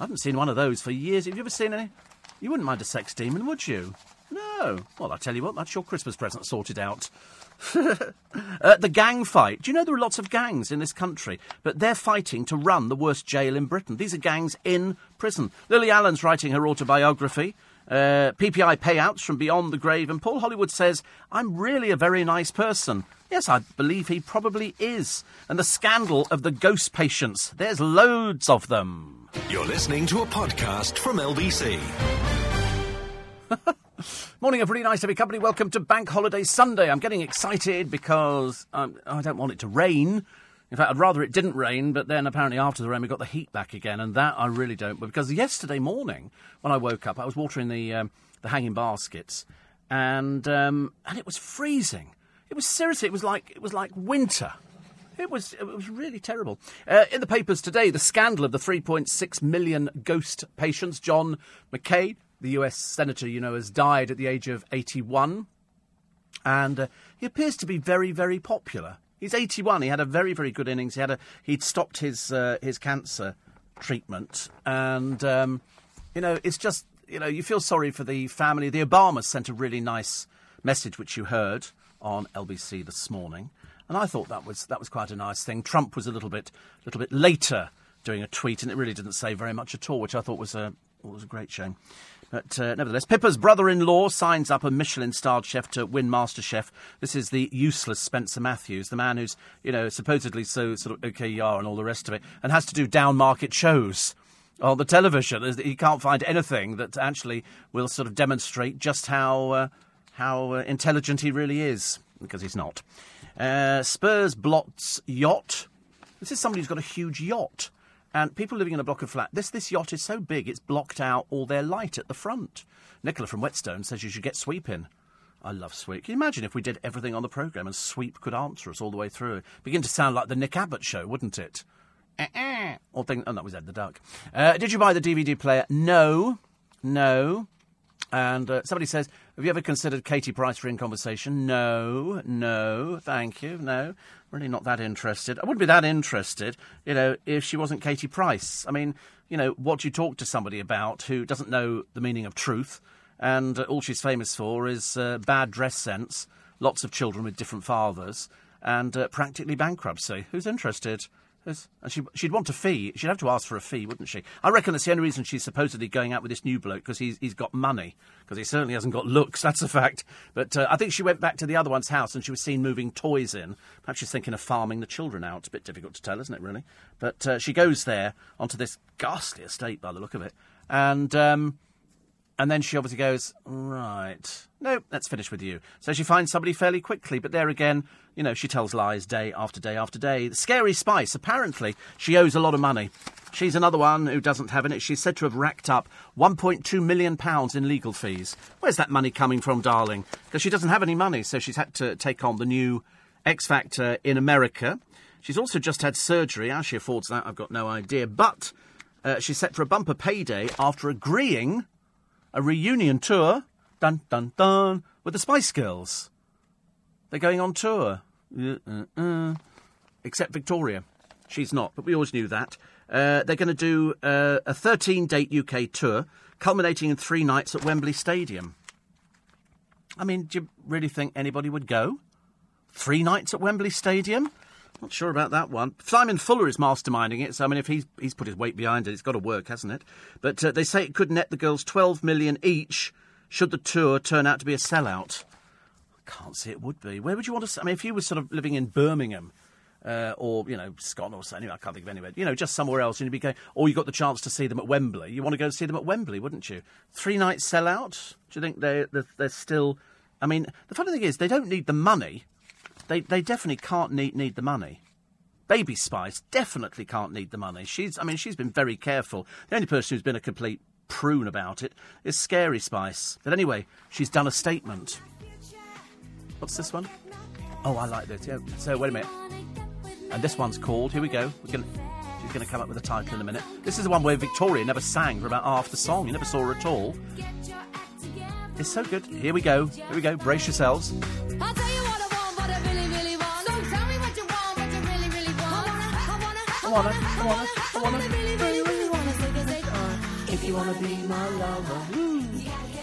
I haven't seen one of those for years. Have you ever seen any? You wouldn't mind a sex demon, would you? No. Well, I tell you what, that's your Christmas present sorted out. uh, the gang fight. Do you know there are lots of gangs in this country? But they're fighting to run the worst jail in Britain. These are gangs in prison. Lily Allen's writing her autobiography. Uh, PPI payouts from beyond the grave. And Paul Hollywood says, I'm really a very nice person. Yes, I believe he probably is. And the scandal of the ghost patients. There's loads of them. You're listening to a podcast from LBC. Morning, everybody. Nice to be company. Welcome to Bank Holiday Sunday. I'm getting excited because um, I don't want it to rain. In fact, I'd rather it didn't rain, but then apparently after the rain we got the heat back again, and that I really don't. Because yesterday morning when I woke up, I was watering the um, the hanging baskets, and um, and it was freezing. It was seriously, it was like it was like winter. It was it was really terrible. Uh, in the papers today, the scandal of the 3.6 million ghost patients. John McCain, the U.S. senator, you know, has died at the age of 81, and uh, he appears to be very very popular. He's 81. He had a very very good innings. He had a he'd stopped his uh, his cancer treatment, and um, you know it's just you know you feel sorry for the family. The Obamas sent a really nice message, which you heard on LBC this morning. And I thought that was that was quite a nice thing. Trump was a little bit little bit later doing a tweet, and it really didn't say very much at all, which I thought was a was a great shame. But uh, nevertheless, Pippa's brother-in-law signs up a Michelin-starred chef to win MasterChef. This is the useless Spencer Matthews, the man who's you know supposedly so sort of OKR and all the rest of it, and has to do down market shows on the television. He can't find anything that actually will sort of demonstrate just how uh, how uh, intelligent he really is, because he's not. Uh, Spurs blots yacht. This is somebody who's got a huge yacht. And people living in a block of flat, this, this yacht is so big it's blocked out all their light at the front. Nicola from Whetstone says you should get Sweep in. I love Sweep. Can you imagine if we did everything on the programme and Sweep could answer us all the way through? Begin to sound like the Nick Abbott show, wouldn't it? Uh-uh. Or thing, oh, that was Ed the Duck. Uh, did you buy the DVD player? No. No. And uh, somebody says, Have you ever considered Katie Price for In Conversation? No, no, thank you, no. Really not that interested. I wouldn't be that interested, you know, if she wasn't Katie Price. I mean, you know, what do you talk to somebody about who doesn't know the meaning of truth and uh, all she's famous for is uh, bad dress sense, lots of children with different fathers, and uh, practically bankruptcy? Who's interested? And she, she'd want a fee. She'd have to ask for a fee, wouldn't she? I reckon that's the only reason she's supposedly going out with this new bloke because he's, he's got money. Because he certainly hasn't got looks, that's a fact. But uh, I think she went back to the other one's house and she was seen moving toys in. Perhaps she's thinking of farming the children out. It's a bit difficult to tell, isn't it, really? But uh, she goes there onto this ghastly estate by the look of it. And um, and then she obviously goes, right, no, let's finish with you. So she finds somebody fairly quickly, but there again, you know, she tells lies day after day after day. Scary Spice, apparently, she owes a lot of money. She's another one who doesn't have it. She's said to have racked up £1.2 million in legal fees. Where's that money coming from, darling? Because she doesn't have any money, so she's had to take on the new X Factor in America. She's also just had surgery. How she affords that, I've got no idea. But uh, she's set for a bumper payday after agreeing a reunion tour, dun dun dun, with the Spice Girls. They're going on tour. Uh, uh, uh. Except Victoria. She's not, but we always knew that. Uh, they're going to do uh, a 13 date UK tour, culminating in three nights at Wembley Stadium. I mean, do you really think anybody would go? Three nights at Wembley Stadium? Not sure about that one. Simon Fuller is masterminding it, so I mean, if he's he's put his weight behind it, it's got to work, hasn't it? But uh, they say it could net the girls twelve million each should the tour turn out to be a sellout. Can't see it would be. Where would you want to? I mean, if you were sort of living in Birmingham. Uh, or you know Scotland or something. I can't think of anywhere. You know, just somewhere else. And you'd be going, or you got the chance to see them at Wembley. You want to go see them at Wembley, wouldn't you? Three nights sellout. Do you think they they're, they're still? I mean, the funny thing is, they don't need the money. They they definitely can't need need the money. Baby Spice definitely can't need the money. She's, I mean, she's been very careful. The only person who's been a complete prune about it is Scary Spice. But anyway, she's done a statement. What's this one? Oh, I like this. Yeah. So wait a minute. And this one's called. Here we go. We're gonna, she's going to come up with a title in a minute. This is the one where Victoria never sang for about half the song. You never saw her at all. It's so good. Here we go. Here we go. Brace yourselves. I wanna, I wanna, I wanna, you wanna be my lover.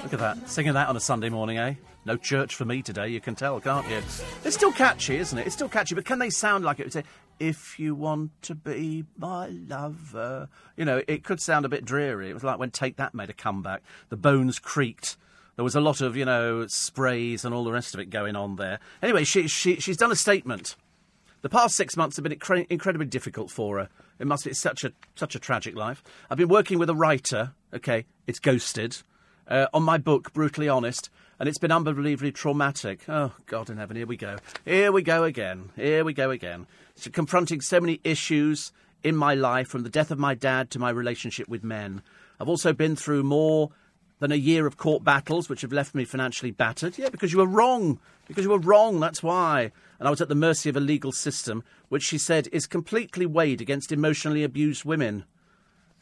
Look at that, singing that on a Sunday morning, eh? No church for me today, you can tell, can't you? It's still catchy, isn't it? It's still catchy, but can they sound like it say, if you want to be my lover? You know, it could sound a bit dreary. It was like when Take That made a comeback. The bones creaked. There was a lot of, you know, sprays and all the rest of it going on there. Anyway, she, she, she's done a statement. The past six months have been incredibly difficult for her. It must be such a such a tragic life. I've been working with a writer. Okay, it's ghosted. uh, on my book, Brutally Honest, and it's been unbelievably traumatic. Oh, God in heaven, here we go. Here we go again. Here we go again. So confronting so many issues in my life, from the death of my dad to my relationship with men. I've also been through more than a year of court battles, which have left me financially battered. Yeah, because you were wrong. Because you were wrong, that's why. And I was at the mercy of a legal system, which she said is completely weighed against emotionally abused women.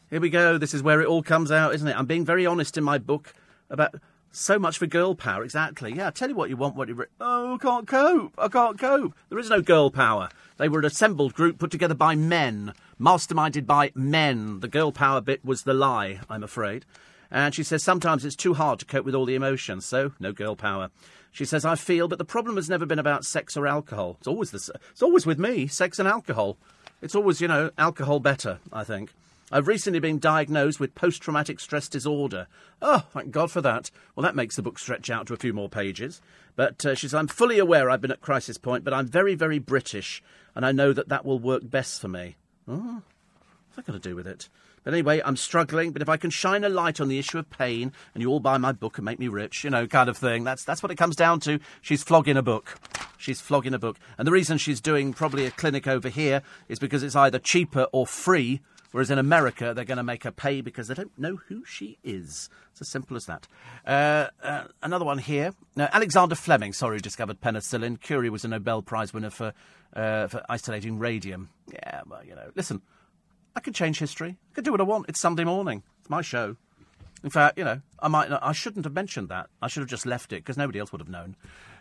Here we go. This is where it all comes out, isn't it? I'm being very honest in my book about so much for girl power. Exactly. Yeah, tell you what you want, what you. Re- oh, I can't cope. I can't cope. There is no girl power. They were an assembled group put together by men, masterminded by men. The girl power bit was the lie, I'm afraid. And she says sometimes it's too hard to cope with all the emotions, so no girl power. She says I feel, but the problem has never been about sex or alcohol. It's always the, it's always with me, sex and alcohol. It's always, you know, alcohol better. I think. I've recently been diagnosed with post traumatic stress disorder. Oh, thank God for that. Well, that makes the book stretch out to a few more pages. But uh, she says, I'm fully aware I've been at crisis point, but I'm very, very British, and I know that that will work best for me. Oh, what's that got to do with it? But anyway, I'm struggling, but if I can shine a light on the issue of pain, and you all buy my book and make me rich, you know, kind of thing, that's, that's what it comes down to. She's flogging a book. She's flogging a book. And the reason she's doing probably a clinic over here is because it's either cheaper or free Whereas in America, they're going to make her pay because they don't know who she is. It's as simple as that. Uh, uh, another one here. Alexander Fleming, sorry, discovered penicillin. Curie was a Nobel Prize winner for, uh, for isolating radium. Yeah, well, you know, listen, I can change history. I can do what I want. It's Sunday morning. It's my show. In fact, you know, I might not, I shouldn't have mentioned that. I should have just left it because nobody else would have known.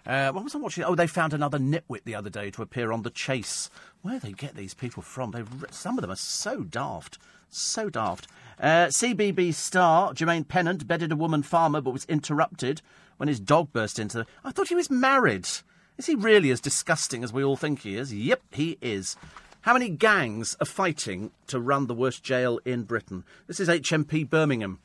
Uh, what was I watching? Oh, they found another nitwit the other day to appear on The Chase. Where do they get these people from? They some of them are so daft, so daft. Uh, CBB star Jermaine Pennant bedded a woman farmer, but was interrupted when his dog burst into. The... I thought he was married. Is he really as disgusting as we all think he is? Yep, he is. How many gangs are fighting to run the worst jail in Britain? This is HMP Birmingham.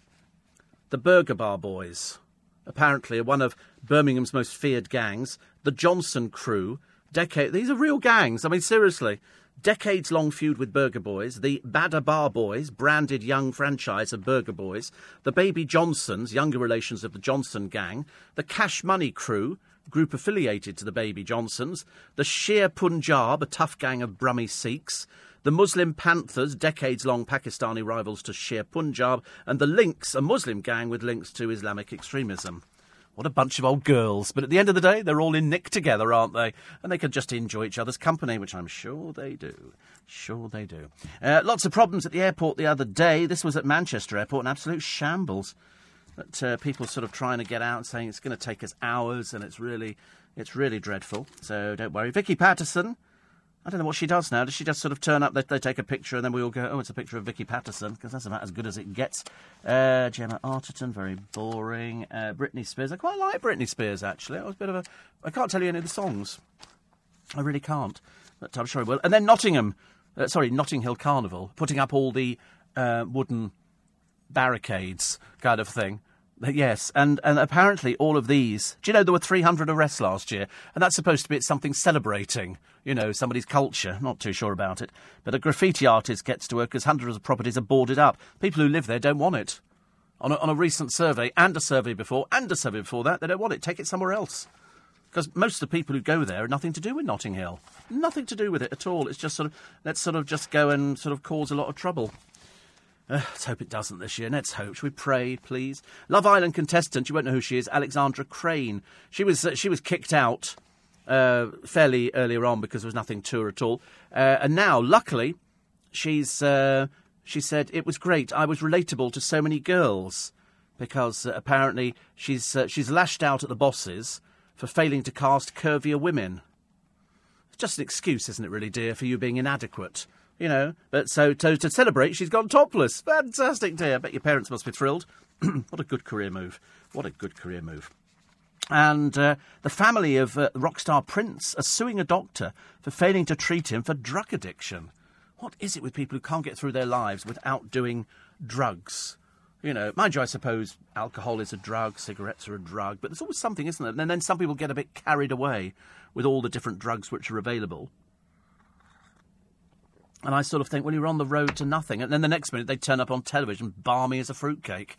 The Burger Bar Boys apparently are one of Birmingham's most feared gangs. The Johnson Crew, decade. These are real gangs. I mean, seriously. Decades long feud with Burger Boys, the Badder Bar Boys, branded young franchise of Burger Boys, the Baby Johnsons, younger relations of the Johnson gang, the Cash Money Crew, group affiliated to the Baby Johnsons, the Sher Punjab, a tough gang of Brummy Sikhs, the Muslim Panthers, decades long Pakistani rivals to Sher Punjab, and the Links, a Muslim gang with links to Islamic extremism. What a bunch of old girls. But at the end of the day, they're all in nick together, aren't they? And they can just enjoy each other's company, which I'm sure they do. Sure they do. Uh, lots of problems at the airport the other day. This was at Manchester Airport, an absolute shambles. But uh, people sort of trying to get out, and saying it's going to take us hours, and it's really, it's really dreadful. So don't worry. Vicky Pattison I don't know what she does now. Does she just sort of turn up, they, they take a picture, and then we all go, oh, it's a picture of Vicky Pattison, because that's about as good as it gets. Uh, Gemma Arterton, very boring. Uh, Britney Spears. I quite like Britney Spears, actually. I was a bit of a. I can't tell you any of the songs. I really can't. But I'm sure I will. And then Nottingham, uh, sorry, Notting Hill Carnival, putting up all the uh, wooden barricades kind of thing. Yes, and, and apparently all of these. Do you know there were 300 arrests last year? And that's supposed to be something celebrating, you know, somebody's culture. Not too sure about it. But a graffiti artist gets to work because hundreds of properties are boarded up. People who live there don't want it. On a, on a recent survey, and a survey before, and a survey before that, they don't want it. Take it somewhere else. Because most of the people who go there are nothing to do with Notting Hill. Nothing to do with it at all. It's just sort of, let's sort of just go and sort of cause a lot of trouble. Uh, let's hope it doesn't this year. Let's hope. We pray, please? Love Island contestant. You won't know who she is. Alexandra Cane. She was uh, she was kicked out uh, fairly earlier on because there was nothing to her at all. Uh, and now, luckily, she's uh, she said it was great. I was relatable to so many girls because uh, apparently she's she's lashed out at the bosses for failing to cast curvier women. It's just an excuse, isn't it, really, dear, for you being inadequate you know. But so to, to celebrate, she's gone topless. Fantastic, dear. I bet your parents must be thrilled. what a good career move. What a good career move. And uh, the family of uh, rock star Prince are suing a doctor for failing to treat him for drug addiction. What is it with people who can't get through their lives without doing drugs? You know, mind you, I suppose alcohol is a drug, cigarettes are a drug, but there's always something, isn't there? And then some people get a bit carried away with all the different drugs which are available. And I sort of think, well, you're on the road to nothing. And then the next minute they turn up on television, barmy as a fruitcake.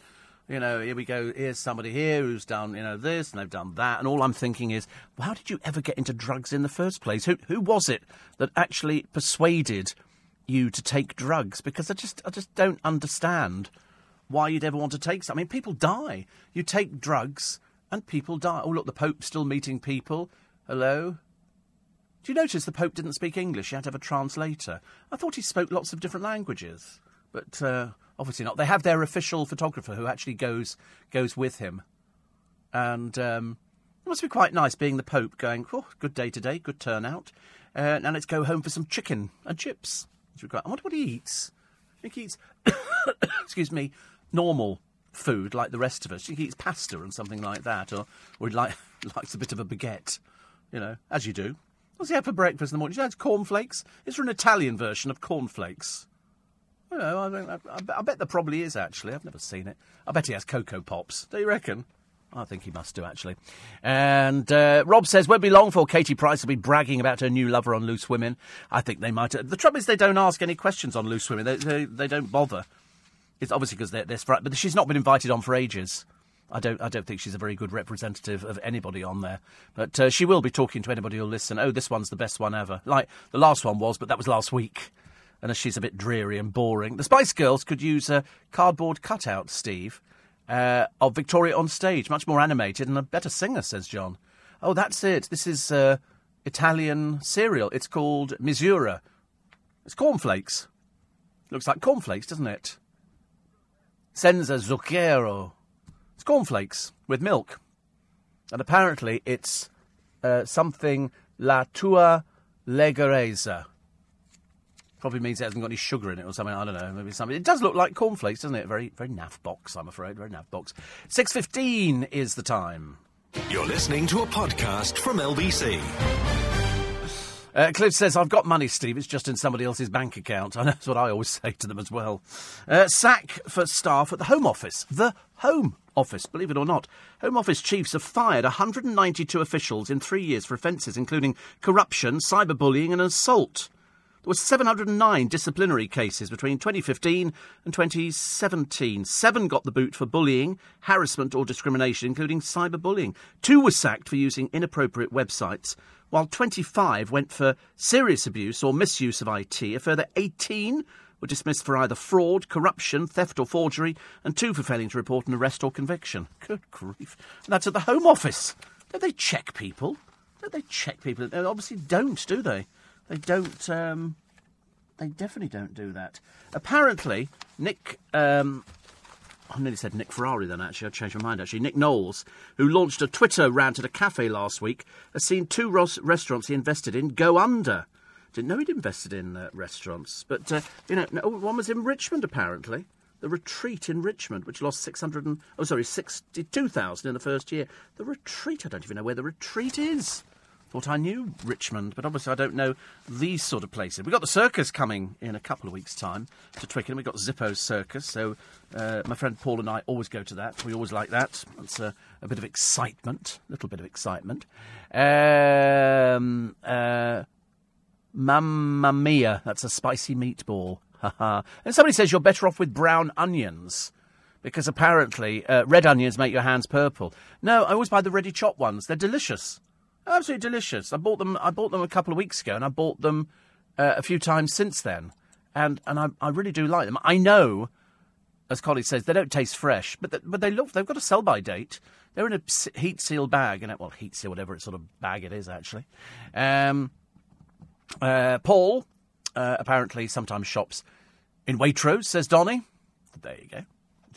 You know, here we go. Here's somebody here who's done, you know, this and they've done that. And all I'm thinking is, well, how did you ever get into drugs in the first place? Who who was it that actually persuaded you to take drugs? Because I just I just don't understand why you'd ever want to take some. I mean, people die. You take drugs and people die. Oh, look, the Pope's still meeting people. Hello. Do you notice the Pope didn't speak English? He had to have a translator. I thought he spoke lots of different languages, but. Uh, Obviously not. They have their official photographer who actually goes goes with him, and um, it must be quite nice being the Pope, going, "Oh, good day today, good turnout." Uh, now let's go home for some chicken and chips. I wonder what he eats. I think he eats, excuse me, normal food like the rest of us. He eats pasta and something like that, or or he like, likes a bit of a baguette, you know, as you do. What's he have for breakfast in the morning? You know, it's cornflakes. It's an Italian version of cornflakes. You know, I, I, I, bet there probably is actually. I've never seen it. I bet he has Coco Pops. Do you reckon? I think he must do actually. And uh, Rob says, won't be long for Katie Price will be bragging about her new lover on Loose Women. I think they might. The trouble is, they don't ask any questions on Loose Women. They, they, they don't bother. It's obviously because they're, they're but she's not been invited on for ages. I don't, I don't think she's a very good representative of anybody on there. But uh, she will be talking to anybody who'll listen. Oh, this one's the best one ever. Like the last one was, but that was last week and as she's a bit dreary and boring, the Spice Girls could use a cardboard cutout, Steve, uh, of Victoria on stage, much more animated and a better singer, says John. Oh, that's it. This is uh, Italian cereal. It's called misura. It's cornflakes. Looks like cornflakes, doesn't it? Senza zucchero. It's cornflakes with milk. And apparently it's uh, something la tua leggerezza. Probably means it hasn't got any sugar in it or something. I don't know. Maybe something. It does look like cornflakes, doesn't it? Very, very naff box. I'm afraid. Very naff box. Six fifteen is the time. You're listening to a podcast from LBC. Uh, Cliff says, I've got money, Steve. It's just in somebody else's bank account. I know that's what I always say to them as well. Uh, sack for staff at the Home Office. The Home Office, believe it or not. Home Office chiefs have fired 192 officials in three years for offences including corruption, cyberbullying, and assault. There were 709 disciplinary cases between 2015 and 2017. Seven got the boot for bullying, harassment, or discrimination, including cyberbullying. Two were sacked for using inappropriate websites, while 25 went for serious abuse or misuse of IT. A further 18 were dismissed for either fraud, corruption, theft, or forgery, and two for failing to report an arrest or conviction. Good grief. And that's at the Home Office. Don't they check people? Don't they check people? They obviously don't, do they? They don't. Um, they definitely don't do that. Apparently, Nick. Um, I nearly said Nick Ferrari then, actually. I changed my mind, actually. Nick Knowles, who launched a Twitter rant at a cafe last week, has seen two restaurants he invested in go under. Didn't know he'd invested in uh, restaurants. But, uh, you know, no, one was in Richmond, apparently. The Retreat in Richmond, which lost 600 and, oh, sorry, 62,000 in the first year. The Retreat, I don't even know where the Retreat is. Thought I knew Richmond, but obviously I don't know these sort of places. We've got the circus coming in a couple of weeks' time to Twickenham. We've got Zippo's Circus, so uh, my friend Paul and I always go to that. We always like that. It's a, a bit of excitement, a little bit of excitement. Um, uh, Mamma mia, that's a spicy meatball. and somebody says you're better off with brown onions because apparently uh, red onions make your hands purple. No, I always buy the ready chopped ones. They're delicious. Absolutely delicious. I bought them. I bought them a couple of weeks ago, and I bought them uh, a few times since then, and and I, I really do like them. I know, as Collie says, they don't taste fresh, but the, but they look. They've got a sell by date. They're in a heat seal bag, and well, heat seal, whatever it sort of bag it is, actually. Um, uh, Paul uh, apparently sometimes shops in Waitrose, says Donny. There you go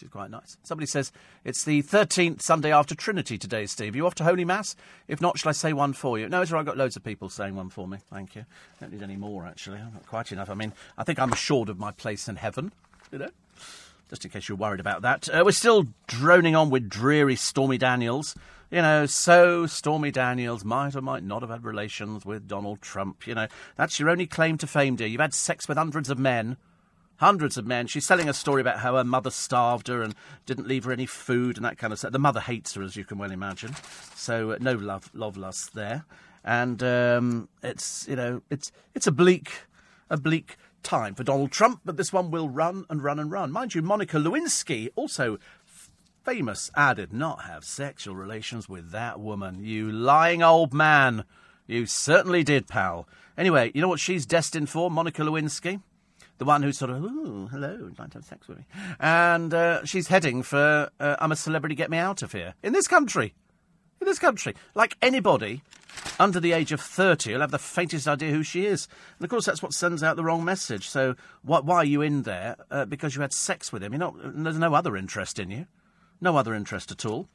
which is quite nice. Somebody says it's the 13th Sunday after Trinity today, Steve. Are you off to Holy Mass? If not, shall I say one for you? No, it's all right. I've got loads of people saying one for me. Thank you. Don't need any more, actually. Not quite enough. I mean, I think I'm assured of my place in heaven, you know? Just in case you're worried about that. Uh, we're still droning on with dreary Stormy Daniels. You know, so Stormy Daniels might or might not have had relations with Donald Trump. You know, that's your only claim to fame, dear. You've had sex with hundreds of men hundreds of men. She's selling a story about how her mother starved her and didn't leave her any food and that kind of stuff. The mother hates her, as you can well imagine. So uh, no love, love lust there. And um, it's you know it's it's a bleak, a bleak time for Donald Trump. But this one will run and run and run. Mind you, Monica Lewinsky also famous. I did not have sexual relations with that woman. You lying old man. You certainly did, pal. Anyway, you know what she's destined for, Monica Lewinsky? The one who's sort of, ooh, hello, would like to have sex with me. And uh, she's heading for uh, I'm a celebrity, get me out of here. In this country. In this country. Like anybody under the age of 30 will have the faintest idea who she is. And of course, that's what sends out the wrong message. So, why, why are you in there? Uh, because you had sex with him. You're not, there's no other interest in you. No other interest at all.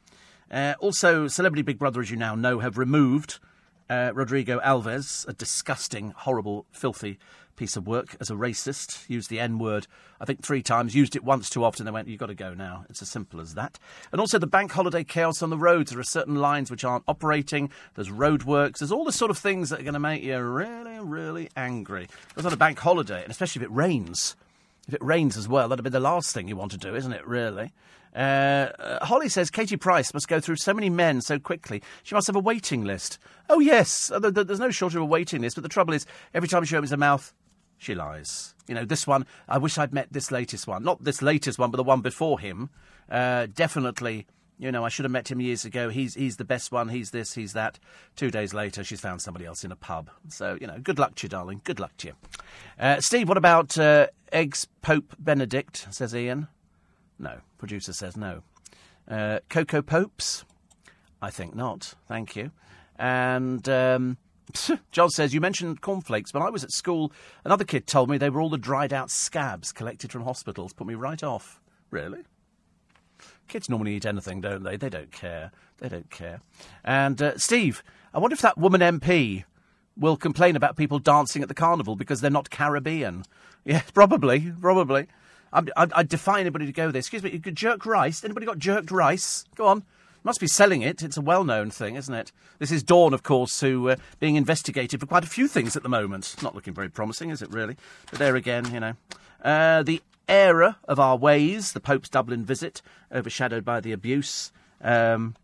Uh, also, Celebrity Big Brother, as you now know, have removed uh, Rodrigo Alves, a disgusting, horrible, filthy piece of work as a racist. Used the N word, I think, three times. Used it once too often. They went, "You've got to go now." It's as simple as that. And also the bank holiday chaos on the roads. There are certain lines which aren't operating. There's roadworks. There's all the sort of things that are going to make you really, really angry. It's on a bank holiday, and especially if it rains. If it rains as well, that'd be the last thing you want to do, isn't it? Really. Uh, uh, Holly says Katie Price must go through so many men so quickly. She must have a waiting list. Oh yes, uh, there's no shortage of a waiting list. But the trouble is, every time she opens her mouth, she lies. You know, this one, I wish I'd met this latest one. Not this latest one, but the one before him. Uh, definitely, you know, I should have met him years ago. He's, he's the best one. He's this, he's that. Two days later, she's found somebody else in a pub. So, you know, good luck to you, darling. Good luck to you. Uh, Steve, what about uh, eggs Pope Benedict, says Ian. No. Producer says no. Uh, Cocoa Popes? I think not. Thank you. And. Um, John says, You mentioned cornflakes. When I was at school, another kid told me they were all the dried out scabs collected from hospitals. Put me right off. Really? Kids normally eat anything, don't they? They don't care. They don't care. And uh, Steve, I wonder if that woman MP will complain about people dancing at the carnival because they're not Caribbean. Yeah, probably, probably. I, I, I defy anybody to go there. Excuse me, jerk rice. Anybody got jerked rice? Go on. Must be selling it. It's a well known thing, isn't it? This is Dawn, of course, who uh, being investigated for quite a few things at the moment. Not looking very promising, is it, really? But there again, you know. Uh, the error of our ways, the Pope's Dublin visit, overshadowed by the abuse. Um,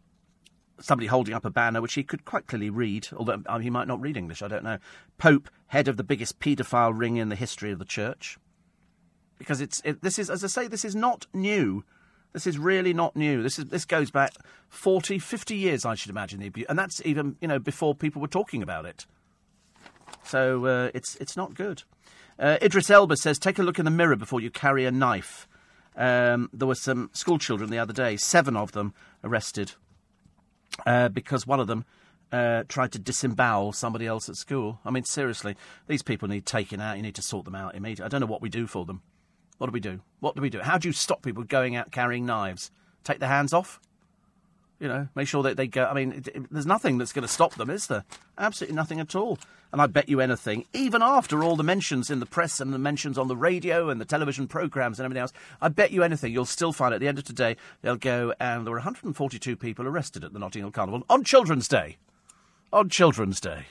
somebody holding up a banner which he could quite clearly read, although uh, he might not read English, I don't know. Pope, head of the biggest paedophile ring in the history of the church. Because it's it, this is, as I say, this is not new. This is really not new. This is this goes back 40, 50 years, I should imagine, and that's even you know before people were talking about it. So uh, it's it's not good. Uh, Idris Elba says, take a look in the mirror before you carry a knife. Um, there were some school children the other day, seven of them arrested uh, because one of them uh, tried to disembowel somebody else at school. I mean, seriously, these people need taken out. You need to sort them out immediately. I don't know what we do for them. What do we do? What do we do? How do you stop people going out carrying knives? Take their hands off? You know, make sure that they go. I mean, it, it, there's nothing that's going to stop them, is there? Absolutely nothing at all. And I bet you anything, even after all the mentions in the press and the mentions on the radio and the television programmes and everything else, I bet you anything, you'll still find at the end of today, they'll go, and there were 142 people arrested at the Notting Hill Carnival on Children's Day. On Children's Day.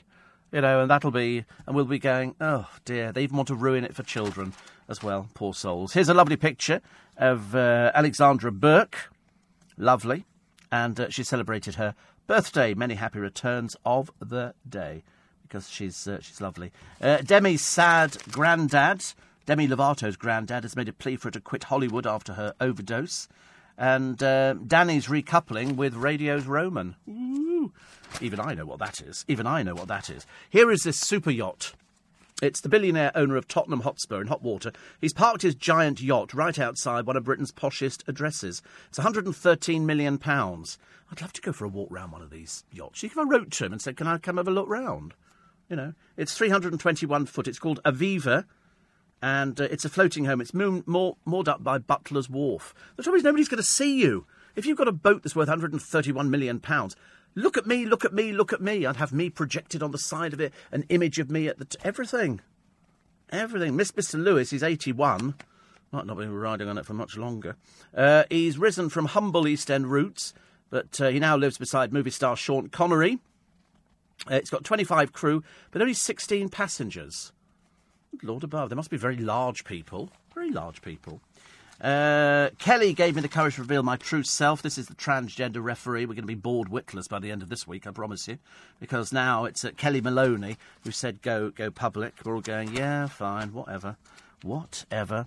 You know, and that'll be, and we'll be going, oh dear, they even want to ruin it for children as well, poor souls. Here's a lovely picture of uh, Alexandra Burke. Lovely. And uh, she celebrated her birthday. Many happy returns of the day because she's, uh, she's lovely. Uh, Demi's sad granddad, Demi Lovato's granddad, has made a plea for her to quit Hollywood after her overdose. And uh, Danny's recoupling with radio's Roman. Ooh. Even I know what that is. Even I know what that is. Here is this super yacht it's the billionaire owner of Tottenham Hotspur in hot water. He's parked his giant yacht right outside one of Britain's poshest addresses. It's 113 million pounds. I'd love to go for a walk round one of these yachts. You can I wrote to him and said, "Can I come have a look round?" You know, it's 321 foot. It's called Aviva, and uh, it's a floating home. It's moon, moored up by Butler's Wharf. The trouble is, nobody's going to see you. If you've got a boat that's worth 131 million pounds, Look at me, look at me, look at me. I'd have me projected on the side of it, an image of me at the. T- everything. Everything. Miss Mr. Lewis, he's 81. Might not be riding on it for much longer. Uh, he's risen from humble East End roots, but uh, he now lives beside movie star Sean Connery. Uh, it's got 25 crew, but only 16 passengers. Lord above, they must be very large people. Very large people. Uh, Kelly gave me the courage to reveal my true self. This is the transgender referee. We're going to be bored witless by the end of this week, I promise you, because now it's uh, Kellie Maloney who said go go public. We're all going, yeah, fine, whatever, whatever.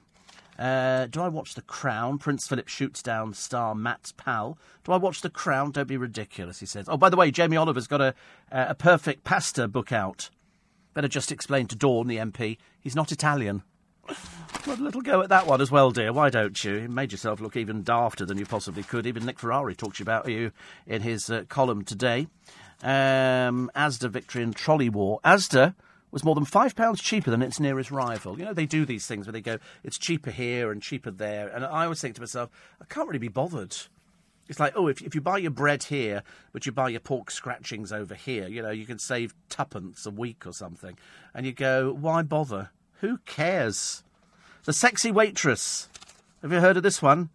Uh, do I watch The Crown? Prince Philip shoots down star Matt Powell. Do I watch The Crown? Don't be ridiculous, he says. Oh, by the way, Jamie Oliver's got a, uh, a perfect pasta book out. Better just explain to Dawn, the MP, he's not Italian. Got a little go at that one as well, dear. Why don't you? You made yourself look even dafter than you possibly could. Even Nick Ferrari talks about you in his uh, column today. Um, Asda victory in trolley war. Asda was more than five pounds cheaper than its nearest rival. You know, they do these things where they go, it's cheaper here and cheaper there. And I always think to myself, I can't really be bothered. It's like, oh, if, if you buy your bread here, but you buy your pork scratchings over here, you know, you can save tuppence a week or something. And you go, why bother? Who cares? The sexy waitress. Have you heard of this one?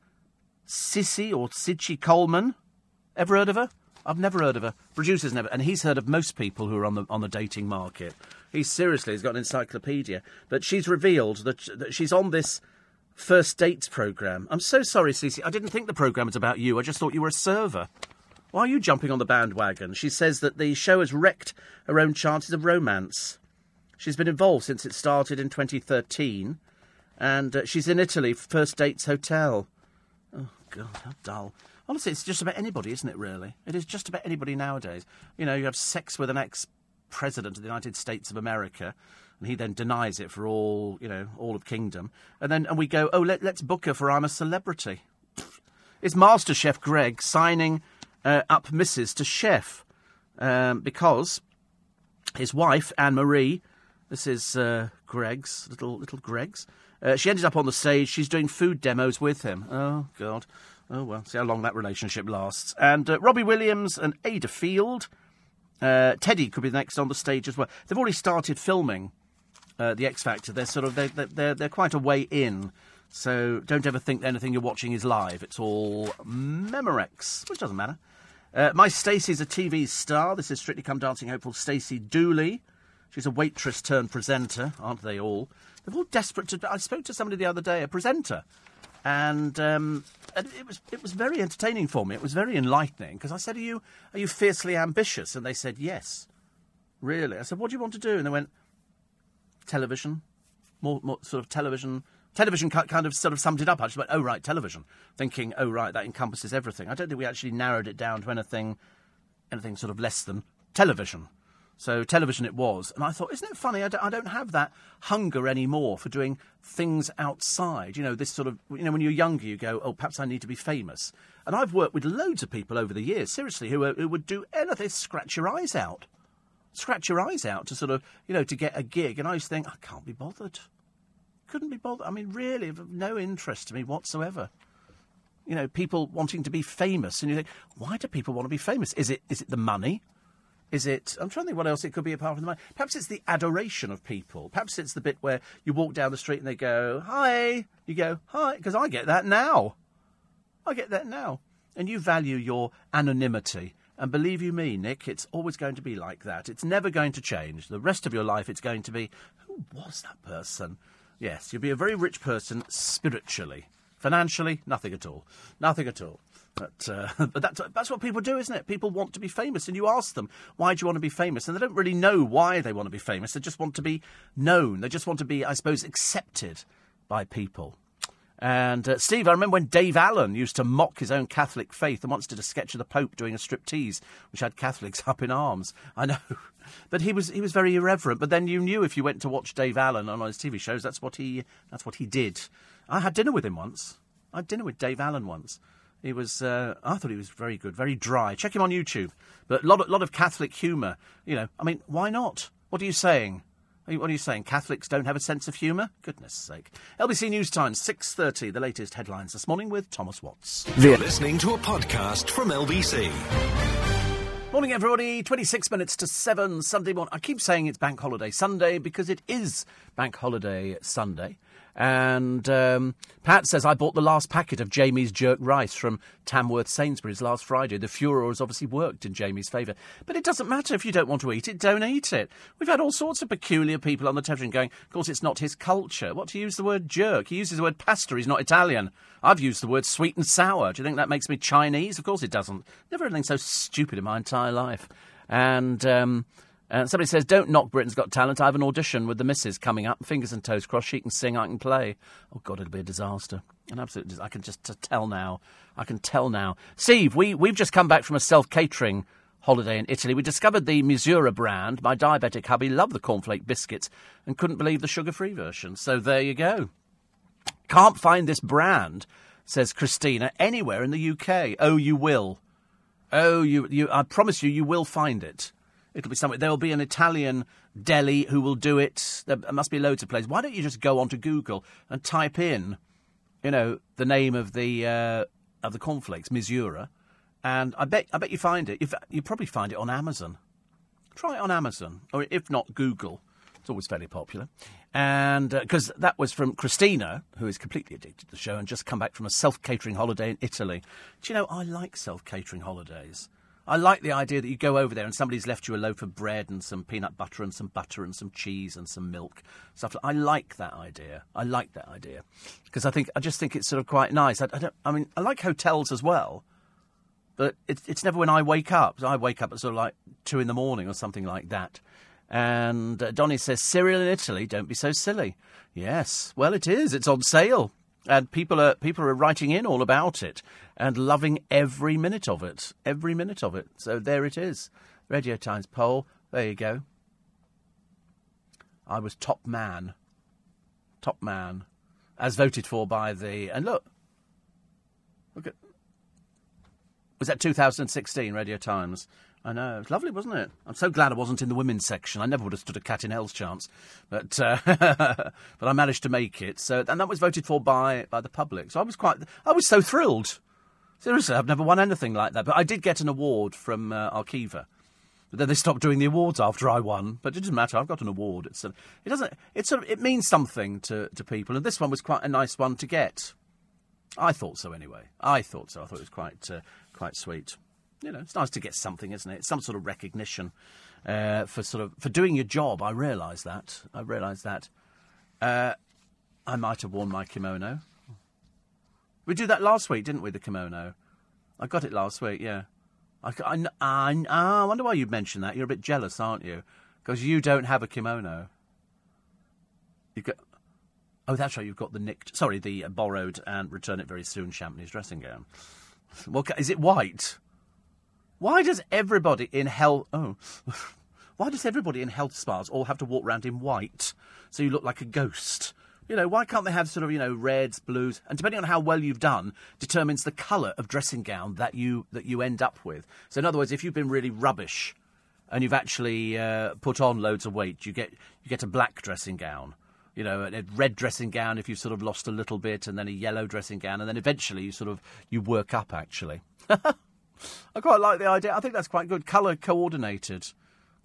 Sissy or Sitchy Coleman. Ever heard of her? I've never heard of her. Producer's never, and he's heard of most people who are on the on the dating market. He seriously has got an encyclopedia, but she's revealed that, that she's on this first dates program. I'm so sorry, Cece. I didn't think the program was about you. I just thought you were a server. Why are you jumping on the bandwagon? She says that the show has wrecked her own chances of romance. She's been involved since it started in 2013, and uh, she's in Italy, First Dates Hotel. Oh, God, how dull. Honestly, it's just about anybody, isn't it, really? It is just about anybody nowadays. You know, you have sex with an ex president of the United States of America, and he then denies it for all, you know, all of Kingdom. And then and we go, oh, let, us book her for I'm a Celebrity. It's Master Chef Greg signing uh, up Mrs. to Chef um, because his wife, Anne Marie, this is uh, Greg's, little, little Greg's, uh, she ended up on the stage. She's doing food demos with him. Oh, God. Oh, well, see how long that relationship lasts. And uh, Robbie Williams and Ayda Field. Uh, Teddy could be next on the stage as well. They've already started filming uh, the X Factor. They're sort of they're, they're they're quite a way in. So don't ever think that anything you're watching is live. It's all Memorex, which doesn't matter. Uh, my Stacey's a TV star. This is Strictly Come Dancing hopeful Stacey Dooley. She's a waitress turned presenter, aren't they all? They're all desperate to. I spoke to somebody the other day, a presenter, and, um, it was it was very entertaining for me. It was very enlightening because I said, "Are you are you fiercely ambitious?" And they said, "Yes." Really? I said, "What do you want to do?" And they went, "Television, more, more sort of television." Television kind of sort of summed it up. I just went, "Oh right, television," thinking, "Oh right, that encompasses everything." I don't think we actually narrowed it down to anything, anything sort of less than television. So television it was. And I thought, isn't it funny? I don't, I don't have that hunger anymore for doing things outside. You know, this sort of, you know, when you're younger, you go, oh, perhaps I need to be famous. And I've worked with loads of people over the years, seriously, who, who would do anything, scratch your eyes out. Scratch your eyes out to sort of, you know, to get a gig. And I used to think, I can't be bothered. Couldn't be bothered. I mean, really, of no interest to me whatsoever you know, people wanting to be famous, and you think, why do people want to be famous? Is it is it the money? Is it? I'm trying to think what else it could be apart from the money. Perhaps it's the adoration of people. Perhaps it's the bit where you walk down the street and they go, "Hi." You go, "Hi," because I get that now. I get that now, and you value your anonymity. And believe you me, Nick, it's always going to be like that. It's never going to change. The rest of your life, it's going to be, who was that person? Yes, you'll be a very rich person spiritually. Financially, nothing at all. Nothing at all. But, uh, but that's, that's what people do, isn't it? People want to be famous, and you ask them, why do you want to be famous? And they don't really know why they want to be famous. They just want to be known. They just want to be, I suppose, accepted by people. And uh, Steve, I remember when Dave Allen used to mock his own Catholic faith and once did a sketch of the Pope doing a striptease, which had Catholics up in arms. I know, but he was he was very irreverent. But then you knew if you went to watch Dave Allen on his TV shows, that's what he that's what he did. I had dinner with him once. I had dinner with Dave Allen once. He was, uh, I thought he was very good, very dry. Check him on YouTube. But a lot, of, lot of Catholic humour. You know, I mean, why not? What are you saying? What are you saying? Catholics don't have a sense of humour? Goodness sake. LBC News Times, 6.30, the latest headlines this morning with Thomas Watts. You're listening to a podcast from LBC. Morning, everybody. 26 minutes to 7 Sunday morning. I keep saying it's Bank Holiday Sunday because it is Bank Holiday Sunday. And um, Pat says, I bought the last packet of Jamie's jerk rice from Tamworth Sainsbury's last Friday. The furor has obviously worked in Jamie's favour. But it doesn't matter if you don't want to eat it, don't eat it. We've had all sorts of peculiar people on the television going, of course, it's not his culture. What to use the word jerk? He uses the word pasta, he's not Italian. I've used the word sweet and sour. Do you think that makes me Chinese? Of course it doesn't. Never anything so stupid in my entire life. And. Um, And somebody says, "Don't knock Britain's Got Talent. I have an audition with the missus coming up. Fingers and toes crossed. She can sing. I can play. Oh God, it'll be a disaster. An absolute. dis- I can just tell now. I can tell now. Steve, we we've just come back from a self catering holiday in Italy. We discovered the Misura brand. My diabetic hubby loved the cornflake biscuits and couldn't believe the sugar free version. So there you go. Can't find this brand, says Christina, anywhere in the UK. Oh, you will. Oh, you, you, I promise you, you will find it. It'll be somewhere. There will be an Italian deli who will do it. There must be loads of places. Why don't you just go onto Google and type in, you know, the name of the uh, of the cornflakes, Misura, and I bet I bet you find it. You probably find it on Amazon. Try it on Amazon, or if not, Google. It's always fairly popular. And because that was from Christina, who is completely addicted to the show and just come back from a self catering holiday in Italy. Do you know, I like self catering holidays. I like the idea that you go over there and somebody's left you a loaf of bread and some peanut butter and some butter and some cheese and some milk stuff. I like that idea. I like that idea because I think I just think it's sort of quite nice. I, I don't. I mean, I like hotels as well, but it's it's never when I wake up. I wake up at sort of like two in the morning or something like that. And uh, Donny says, cereal in Italy, don't be so silly. Yes, well, it is. It's on sale. And people are people are writing in all about it and loving every minute of it. Every minute of it. So there it is. Radio Times poll. There you go. I was top man. Top man. As voted for by the. And look. Look at. Was that 2016 Radio Times? I know. It was lovely, wasn't it? I'm so glad I wasn't in the women's section. I never would have stood a cat in hell's chance. But uh, but I managed to make it. So and that was voted for by by the public. So I was quite I was so thrilled. Seriously, I've never won anything like that. But I did get an award from uh, Arqiva. But then they stopped doing the awards after I won. But it doesn't matter. I've got an award. It's a, it doesn't. It means something to, to people. And this one was quite a nice one to get. I thought so anyway. I thought so. I thought it was quite uh, quite sweet. You know, it's nice to get something, isn't it? It's some sort of recognition uh, for sort of for doing your job. I realise that. I realise that. Uh, I might have worn my kimono. We did that last week, didn't we? The kimono. I got it last week. Yeah. I, I, I, I wonder why you mentioned that. You're a bit jealous, aren't you? Because you don't have a kimono. You've got. Oh, that's right. You've got the nicked. Sorry, the uh, borrowed and return it very soon Champneys dressing gown. Well, is it white? Why does everybody in health? Oh, why does everybody in health spas all have to walk around in white so you look like a ghost? You know, why can't they have sort of you know reds, blues, and depending on how well you've done, determines the colour of dressing gown that you that you end up with. So in other words, if you've been really rubbish and you've actually uh, put on loads of weight, you get you get a black dressing gown. You know, a red dressing gown if you've sort of lost a little bit, and then a yellow dressing gown, and then eventually you sort of you work up actually. I quite like the idea. I think that's quite good. Colour coordinated.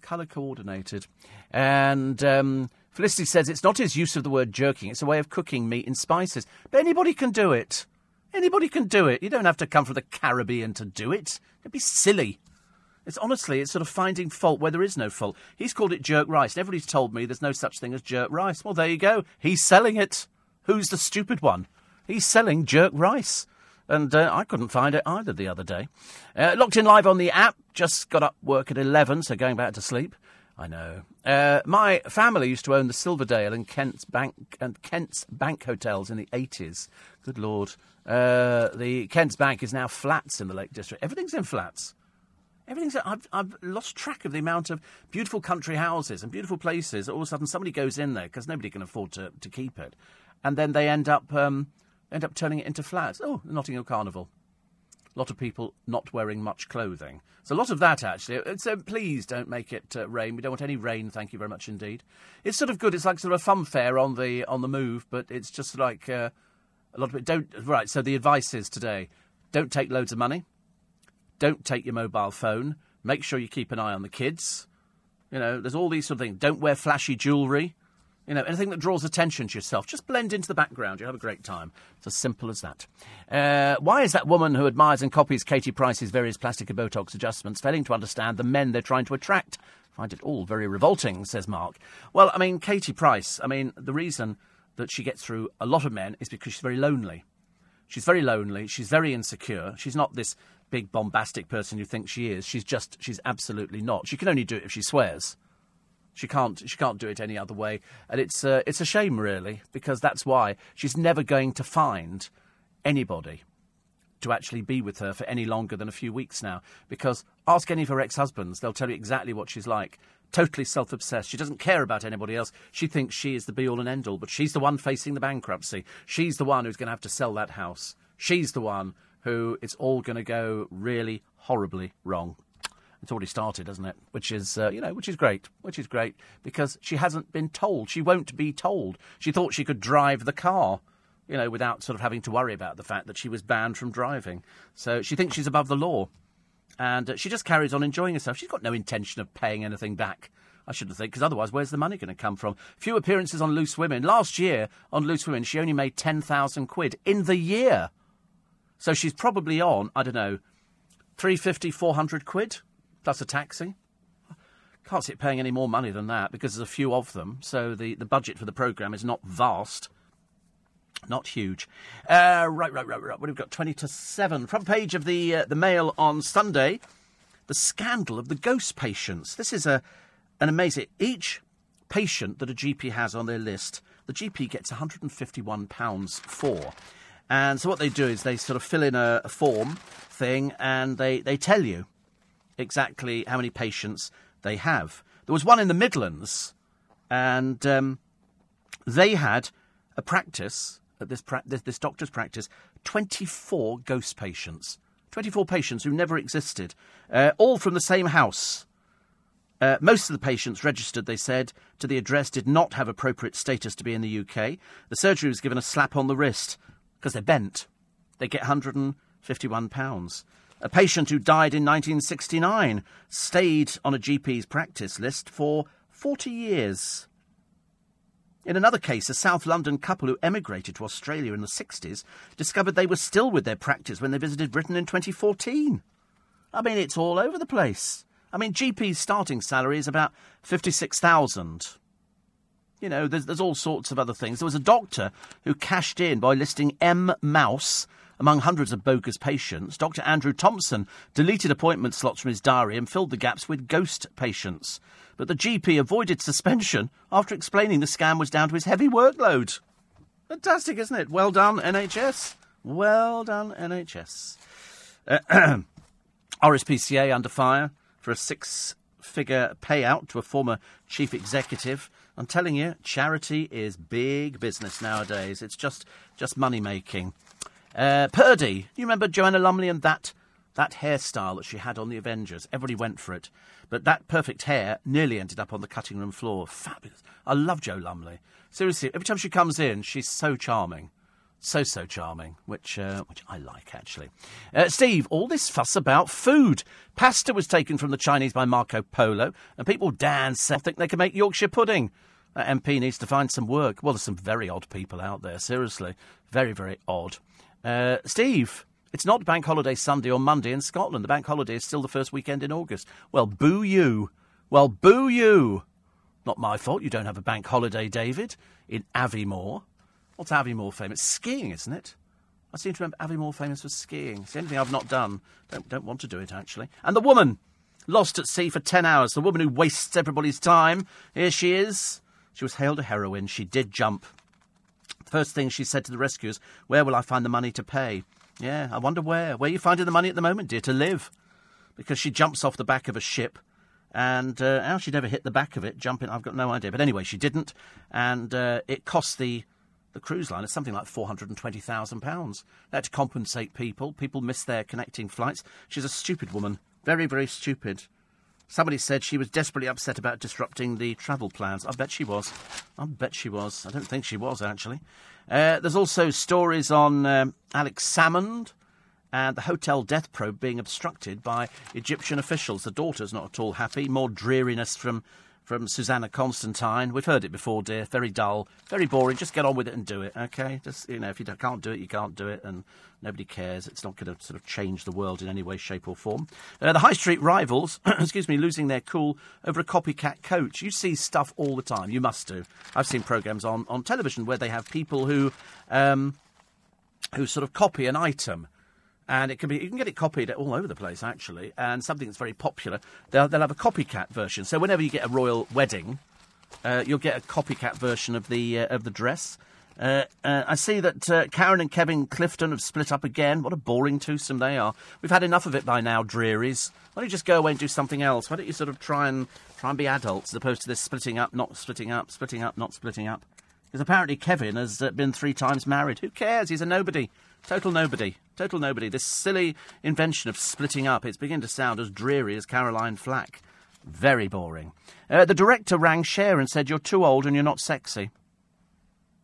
Colour coordinated. And um, Felicity says it's not his use of the word jerking, it's a way of cooking meat in spices. But anybody can do it. Anybody can do it. You don't have to come from the Caribbean to do it. It'd be silly. It's honestly, it's sort of finding fault where there is no fault. He's called it jerk rice, and everybody's told me there's no such thing as jerk rice. Well, there you go. He's selling it. Who's the stupid one? He's selling jerk rice. And uh, I couldn't find it either the other day. Uh, locked in live on the app. Just got up work at 11, so going back to sleep. I know. Uh, my family used to own the Silverdale and Kent's Bank and Kent's Bank hotels in the 80s. Good lord. Uh, the Kent's Bank is now flats in the Lake District. Everything's in flats. Everything's. I've, I've lost track of the amount of beautiful country houses and beautiful places. All of a sudden, somebody goes in there because nobody can afford to, to keep it, and then they end up um, end up turning it into flats. Oh, the Notting Hill Carnival. A lot of people not wearing much clothing. So a lot of that actually. Uh, So please don't make it uh, rain. We don't want any rain. Thank you very much indeed. It's sort of good. It's like sort of a fun fair on the on the move, but it's just like uh, a lot of it. Don't right. So the advice is today: don't take loads of money. Don't take your mobile phone. Make sure you keep an eye on the kids. You know, there's all these sort of things. Don't wear flashy jewellery. You know, anything that draws attention to yourself. Just blend into the background. You'll have a great time. It's as simple as that. Uh, why is that woman who admires and copies Katie Price's various plastic and Botox adjustments failing to understand the men they're trying to attract? I Find it all very revolting, says Mark. Well, I mean, Katie Price, I mean, the reason that she gets through a lot of men is because she's very lonely. She's very lonely. She's very insecure. She's not this big bombastic person you think she is. She's just, she's absolutely not. She can only do it if she swears. She can't. She can't do it any other way, and it's uh, it's a shame, really, because that's why she's never going to find anybody to actually be with her for any longer than a few weeks now. Because ask any of her ex-husbands; they'll tell you exactly what she's like. Totally self-obsessed. She doesn't care about anybody else. She thinks she is the be-all and end-all, but she's the one facing the bankruptcy. She's the one who's going to have to sell that house. She's the one who it's all going to go really horribly wrong. It's already started, hasn't it? Which is, uh, you know, which is great. Which is great because she hasn't been told. She won't be told. She thought she could drive the car, you know, without sort of having to worry about the fact that she was banned from driving. So she thinks she's above the law, and uh, she just carries on enjoying herself. She's got no intention of paying anything back. I shouldn't think, because otherwise, where's the money going to come from? Few appearances on Loose Women. Last year on Loose Women, she only made ten thousand quid in the year. So she's probably on, I don't know, 350, 400 quid plus a taxi. Can't see it paying any more money than that because there's a few of them. So the, the budget for the programme is not vast. Not huge. Uh, right, right, right, right. We've got 20 to 7. Front page of the, uh, the Mail on Sunday. The scandal of the ghost patients. This is a, an amazing. Each patient that a GP has on their list, the GP gets £151 for. And so what they do is they sort of fill in a, a form thing and they, they tell you exactly how many patients they have. There was one in the Midlands, and um, they had a practice at this, pra- this, this doctor's practice, 24 ghost patients, 24 patients who never existed, uh, all from the same house. Uh, most of the patients registered, they said, to the address did not have appropriate status to be in the UK. The surgery was given a slap on the wrist because they're bent. They get £151. A patient who died in 1969 stayed on a GP's practice list for 40 years. In another case, a South London couple who emigrated to Australia in the 60s discovered they were still with their practice when they visited Britain in 2014. I mean, it's all over the place. I mean, GP's starting salary is about 56,000. You know, there's, there's all sorts of other things. There was a doctor who cashed in by listing M. Mouse among hundreds of bogus patients. Dr. Andrew Thompson deleted appointment slots from his diary and filled the gaps with ghost patients. But the GP avoided suspension after explaining the scam was down to his heavy workload. Fantastic, isn't it? Well done, NHS. Well done, NHS. Uh, RSPCA under fire for a six figure payout to a former chief executive. I'm telling you, charity is big business nowadays. It's just just money making. Uh, Purdy, you remember Joanna Lumley and that that hairstyle that she had on the Avengers? Everybody went for it, but that perfect hair nearly ended up on the cutting room floor. Fabulous. I love Jo Lumley. Seriously, every time she comes in, she's so charming. So, so charming, which uh, which I like, actually. Uh, Steve, all this fuss about food. Pasta was taken from the Chinese by Marco Polo, and people dance and think they can make Yorkshire pudding. That MP needs to find some work. Well, there's some very odd people out there, seriously. Very, very odd. Uh, Steve, it's not Bank Holiday Sunday or Monday in Scotland. The Bank Holiday is still the first weekend in August. Well, boo you. Well, boo you. Not my fault you don't have a bank holiday, David, in Aviemore. What's Aviemore famous? Skiing, isn't it? I seem to remember Aviemore famous for skiing. It's the only thing I've not done. Don't, don't want to do it, actually. And the woman lost at sea for 10 hours. The woman who wastes everybody's time. Here she is. She was hailed a heroine. She did jump. First thing she said to the rescuers, Where will I find the money to pay? Yeah, I wonder where. Where are you finding the money at the moment, dear, to live? Because she jumps off the back of a ship and uh, how she never hit the back of it jumping, I've got no idea. But anyway, she didn't, and uh, it cost the the cruise line something like four hundred and twenty thousand pounds. They had to compensate people. People missed their connecting flights. She's a stupid woman, very very stupid. Somebody said she was desperately upset about disrupting the travel plans. I bet she was. I bet she was. I don't think she was, actually. Uh, there's also stories on um, Alex Salmond and the hotel death probe being obstructed by Egyptian officials. The daughter's not at all happy. More dreariness from from Susannah Constantine. We've heard it before, dear. Very dull, very boring. Just get on with it and do it, okay? Just you know, if you can't do it, you can't do it, and nobody cares. It's not going to sort of change the world in any way, shape, or form. Uh, the high street rivals, excuse me, losing their cool over a copycat coach. You see stuff all the time. You must do. I've seen programs on on television where they have people who um, who sort of copy an item and it can be you can get it copied all over the place actually. And something that's very popular, they'll, they'll have a copycat version. So whenever you get a royal wedding, uh, you'll get a copycat version of the uh, of the dress. Uh, uh, I see that uh, Karen and Kevin Clifton have split up again. What a boring twosome they are. We've had enough of it by now, Drearies. Why don't you just go away and do something else? Why don't you sort of try and try and be adults as opposed to this splitting up, not splitting up, splitting up, not splitting up? Because apparently Kevin has uh, been three times married. Who cares? He's a nobody. Total nobody. Total nobody. This silly invention of splitting up, it's beginning to sound as dreary as Caroline Flack. Very boring. Uh, the director rang Cher and said, You're too old and you're not sexy.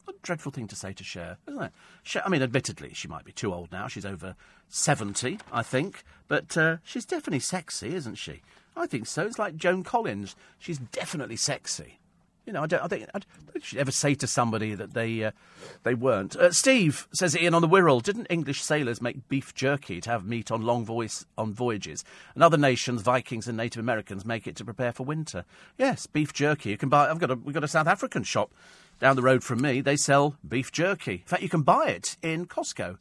What a dreadful thing to say to Cher, isn't it? Cher, I mean, admittedly, she might be too old now. She's over 70, I think. But uh, she's definitely sexy, isn't she? I think so. It's like Joan Collins. She's definitely sexy. You know, I don't, I think, I don't should ever say to somebody that they uh, they weren't. Uh, Steve says Ian on the Wirral. Didn't English sailors make beef jerky to have meat on long voice on voyages? And other nations, Vikings and Native Americans, make it to prepare for winter. Yes, beef jerky. You can buy. I've got a we've got a South African shop down the road from me. They sell beef jerky. In fact, you can buy it in Costco.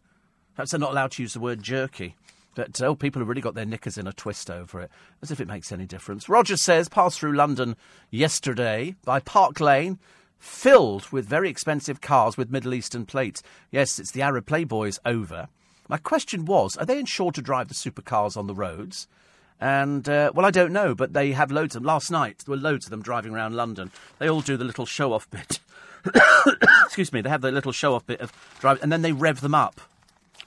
Perhaps they're not allowed to use the word jerky. But oh, people have really got their knickers in a twist over it, as if it makes any difference. Roger says, passed through London yesterday by Park Lane, filled with very expensive cars with Middle Eastern plates. Yes, it's the Arab Playboys over. My question was, are they insured to drive the supercars on the roads? And, uh, well, I don't know, but they have loads of them. Last night, there were loads of them driving around London. They all do the little show off bit. Excuse me, they have the little show off bit of driving, and then they rev them up.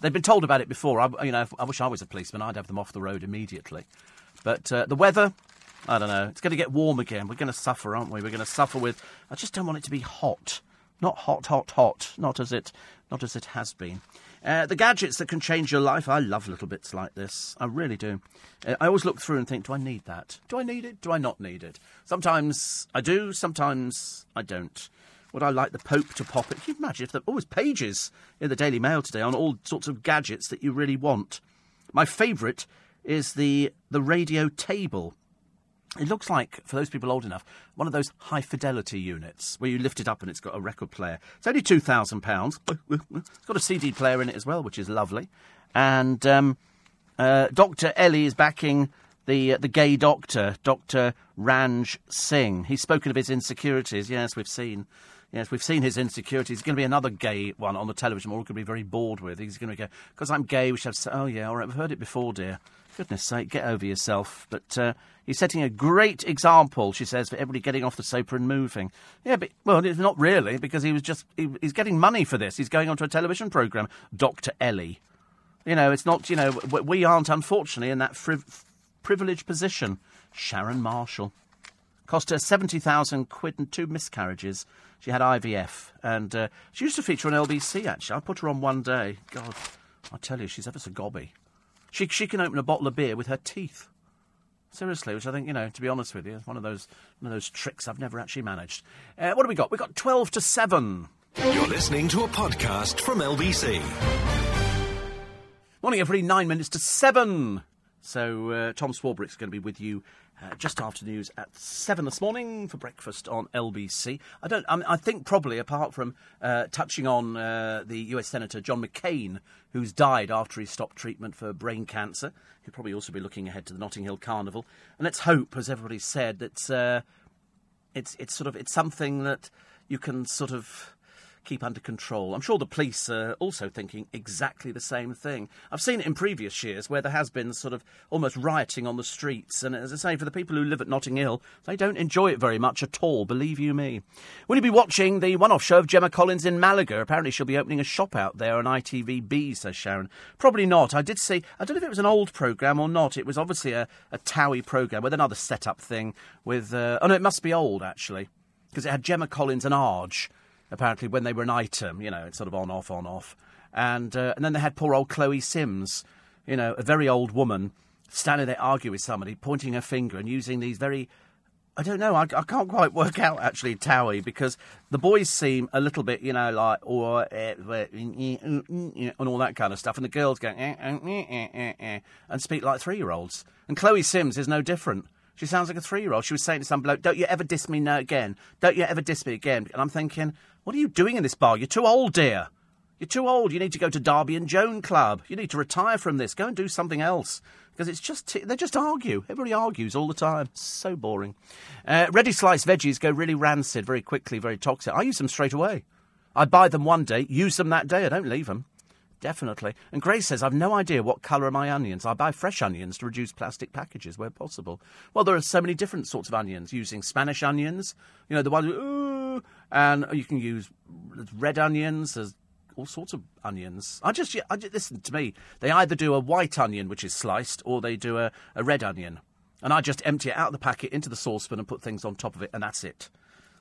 They've been told about it before. I, you know, I wish I was a policeman. I'd have them off the road immediately. But uh, the weather, I don't know. It's going to get warm again. We're going to suffer, aren't we? We're going to suffer with. I just don't want it to be hot. Not hot, hot, hot. Not as it, not as it has been. Uh, the gadgets that can change your life. I love little bits like this. I really do. Uh, I always look through and think, do I need that? Do I need it? Do I not need it? Sometimes I do. Sometimes I don't. Would I like the Pope to pop it? Can you imagine if there always pages in the Daily Mail today on all sorts of gadgets that you really want? My favourite is the the radio table. It looks like, for those people old enough, one of those high fidelity units where you lift it up and it's got a record player. It's only two thousand pounds. It's got a CD player in it as well, which is lovely. And um, uh, Doctor Ellie is backing the uh, the gay doctor, Doctor Ranj Singh. He's spoken of his insecurities. Yes, we've seen. Yes, we've seen his insecurities. He's going to be another gay one on the television. We're all going to be very bored with. He's going to go because I'm gay. We should have. Oh yeah, all right. We've heard it before, dear. Goodness sake, get over yourself. But uh, he's setting a great example, she says, for everybody getting off the sofa and moving. Yeah, but well, it's not really because he was just he, he's getting money for this. He's going onto a television program, Doctor Ellie. You know, it's not. You know, we aren't unfortunately in that friv- privileged position. Sharon Marshall cost her seventy thousand quid and two miscarriages. She had IVF, and uh, she used to feature on LBC. Actually, I put her on one day. God, I tell you, she's ever so gobby. She she can open a bottle of beer with her teeth. Seriously, which I think you know, to be honest with you, is one of those one of those tricks I've never actually managed. Uh, what have we got? We've got twelve to seven. You're listening to a podcast from LBC. Morning, everybody. Nine minutes to seven. So uh, Tom Swarbrick's going to be with you uh, just after news at seven this morning for breakfast on LBC. I don't. I, mean, I think probably apart from uh, touching on uh, the U.S. Senator John McCain, who's died after he stopped treatment for brain cancer, he'll probably also be looking ahead to the Notting Hill Carnival. And let's hope, as everybody said, that uh, it's it's sort of it's something that you can sort of keep under control. I'm sure the police are also thinking exactly the same thing. I've seen it in previous years where there has been sort of almost rioting on the streets, and as I say, for the people who live at Notting Hill, they don't enjoy it very much at all, believe you me. Will you be watching the one off show of Gemma Collins in Malaga? Apparently, she'll be opening a shop out there on ITVBe, says Sharon. Probably not. I did see, I don't know if it was an old programme or not. It was obviously a, a Towie programme with another set up thing with, uh, oh no, it must be old actually, because it had Gemma Collins and Arge apparently when they were an item. You know, it's sort of on off on off, and uh, and then they had poor old Chloe Sims, you know, a very old woman standing there arguing with somebody, pointing her finger and using these very I don't know. I, I, can't quite work out actually Towie because the boys seem a little bit, you know, like or uh, and all that kind of stuff, and the girls go eh, eh, eh, and speak like three year olds. And Chloe Sims is no different. She sounds like a three year old. She was saying to some bloke, Don't you ever diss me no again. Don't you ever diss me again. And I'm thinking, What are you doing in this bar? You're too old, dear. You're too old. You need to go to Darby and Joan Club. You need to retire from this. Go and do something else. Because it's just, they just argue. Everybody argues all the time. So boring. Uh, ready sliced veggies go really rancid very quickly, very toxic. I use them straight away. I buy them one day, use them that day. I don't leave them. Definitely. And Grace says, I've no idea what colour are my onions. I buy fresh onions to reduce plastic packages where possible. Well, there are so many different sorts of onions, using Spanish onions, you know, the ones, ooh, and you can use red onions, there's all sorts of onions. I just, I just, listen to me. They either do a white onion, which is sliced, or they do a, a red onion. And I just empty it out of the packet into the saucepan and put things on top of it, and that's it.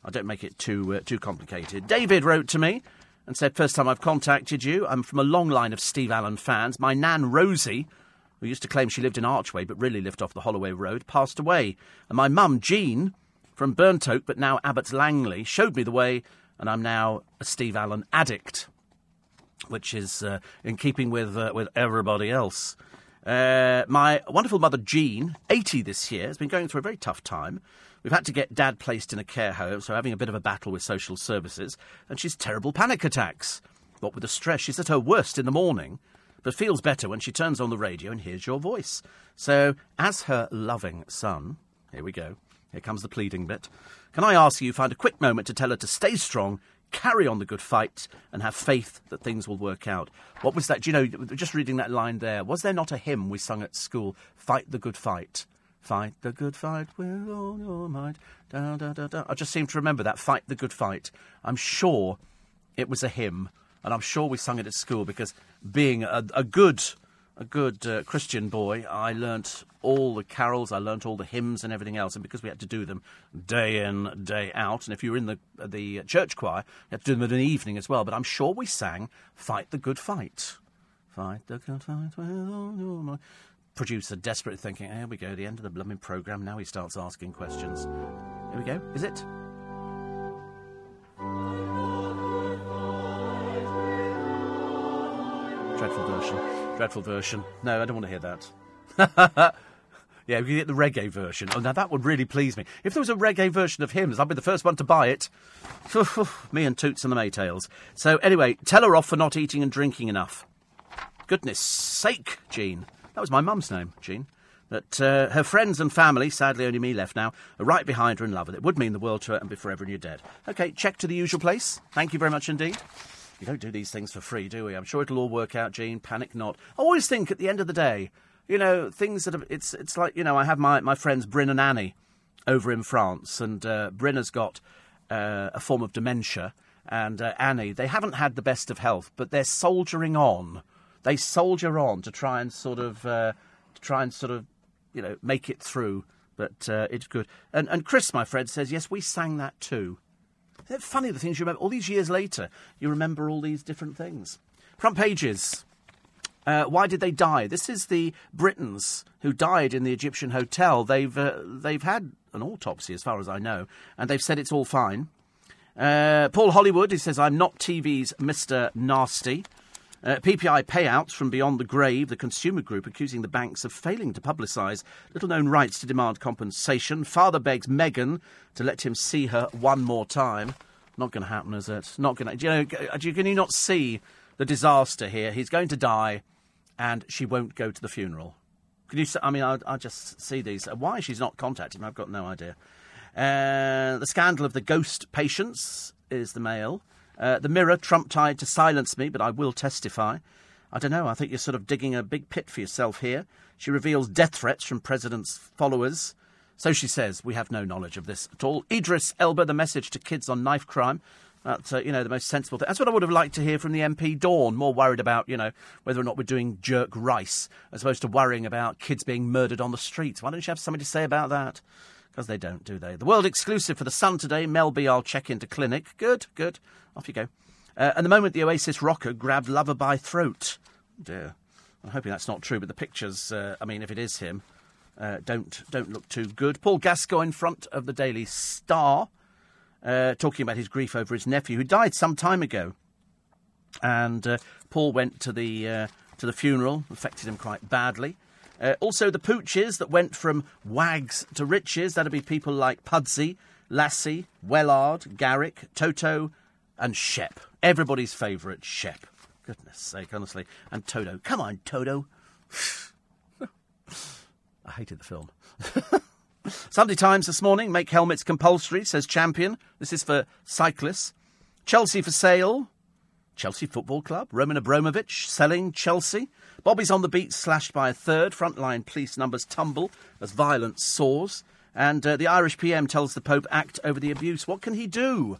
I don't make it too uh, too complicated. David wrote to me and said, First time I've contacted you. I'm from a long line of Steve Allen fans. My nan, Rosie, who used to claim she lived in Archway but really lived off the Holloway Road, passed away. And my mum, Jean, from Burnt Oak but now Abbots Langley, showed me the way, and I'm now a Steve Allen addict, which is uh, in keeping with, uh, with everybody else. Uh, my wonderful mother, Jean, 80 this year, has been going through a very tough time. We've had to get Dad placed in a care home, so having a bit of a battle with social services, and she's terrible panic attacks. What with the stress, she's at her worst in the morning, but feels better when she turns on the radio and hears your voice. So, as her loving son, here we go. Here comes the pleading bit. Can I ask you find a quick moment to tell her to stay strong, carry on the good fight, and have faith that things will work out? What was that? Do you know, just reading that line there, was there not a hymn we sung at school? Fight the good fight. Fight the good fight with all your might. Da, da, da, da. I just seem to remember that. Fight the good fight. I'm sure it was a hymn, and I'm sure we sung it at school because being a, a good, a good uh, Christian boy, I learnt all the carols, I learnt all the hymns and everything else, and because we had to do them day in, day out, and if you were in the the church choir, you had to do them at an evening as well. But I'm sure we sang "Fight the Good Fight." Fight the good fight with all your might producer desperate thinking, here we go, the end of the blooming programme, now he starts asking questions. Here we go, is it? Dreadful version. Dreadful version. No, I don't want to hear that. yeah, we can get the reggae version. Oh, now that would really please me. If there was a reggae version of hymns, I'd be the first one to buy it. me and Toots and the Maytals. So, anyway, tell her off for not eating and drinking enough. Goodness sake, Jean. That was my mum's name, Jean. But uh, her friends and family, sadly only me left now, are right behind her in love with it. Would mean the world to her and be forever and you're dead. OK, check to the usual place. Thank you very much indeed. We don't do these things for free, do we? I'm sure it'll all work out, Jean. Panic not. I always think at the end of the day, you know, things that are, it's it's like you know, I have my my friends Bryn and Annie over in France, and uh, Bryn has got uh, a form of dementia, and uh, Annie they haven't had the best of health, but they're soldiering on they soldier on to try and sort of uh, to try and sort of you know make it through. But uh, it's good. And and Chris, my friend, says yes, we sang that too. Isn't it funny the things you remember? All these years later, you remember all these different things. Front pages. Uh, why did they die? This is the Britons who died in the Egyptian hotel. They've uh, they've had an autopsy, as far as I know, and they've said it's all fine. Uh, Paul Hollywood, he says, I'm not TV's Mr. Nasty. Uh, PPI payouts from beyond the grave, the consumer group accusing the banks of failing to publicise little known rights to demand compensation. Father begs Meghan to let him see her one more time. Not going to happen, is it? Not going to. You know, can you not see the disaster here? He's going to die, and she won't go to the funeral. Can you? I mean, I, I just see these. Why she's not contacting him, I've got no idea. Uh, the scandal of the ghost patients is the mail. Uh, the Mirror, Trump tried to silence me, but I will testify. I don't know, I think you're sort of digging a big pit for yourself here. She reveals death threats from President's followers. So she says, we have no knowledge of this at all. Idris Elba, the message to kids on knife crime. That's, uh, you know, the most sensible thing. That's what I would have liked to hear from the MP Dawn, more worried about, you know, whether or not we're doing jerk rice, as opposed to worrying about kids being murdered on the streets. Why don't you have something to say about that? Because they don't, do they? The world exclusive for the Sun today. Mel B. I'll check into clinic. Good, good. Off you go. Uh, and the moment the Oasis rocker grabbed Lover by throat. Oh dear. I'm hoping that's not true, but the pictures, uh, I mean, if it is him, uh, don't, don't look too good. Paul Gascoigne in front of the Daily Star, uh, talking about his grief over his nephew, who died some time ago. And uh, Paul went to the, uh, to the funeral, affected him quite badly. Also, the pooches that went from wags to riches. That'd be people like Pudsey, Lassie, Wellard, Garrick, Toto, and Shep. Everybody's favourite, Shep. goodness sake, honestly. And Toto. Come on, Toto. I hated the film. Sunday Times this morning make helmets compulsory, says Champion. This is for cyclists. Chelsea for sale. Chelsea Football Club. Roman Abramovich selling Chelsea. Bobby's on the beat, slashed by a third. Frontline police numbers tumble as violence soars. And uh, the Irish PM tells the Pope act over the abuse. What can he do?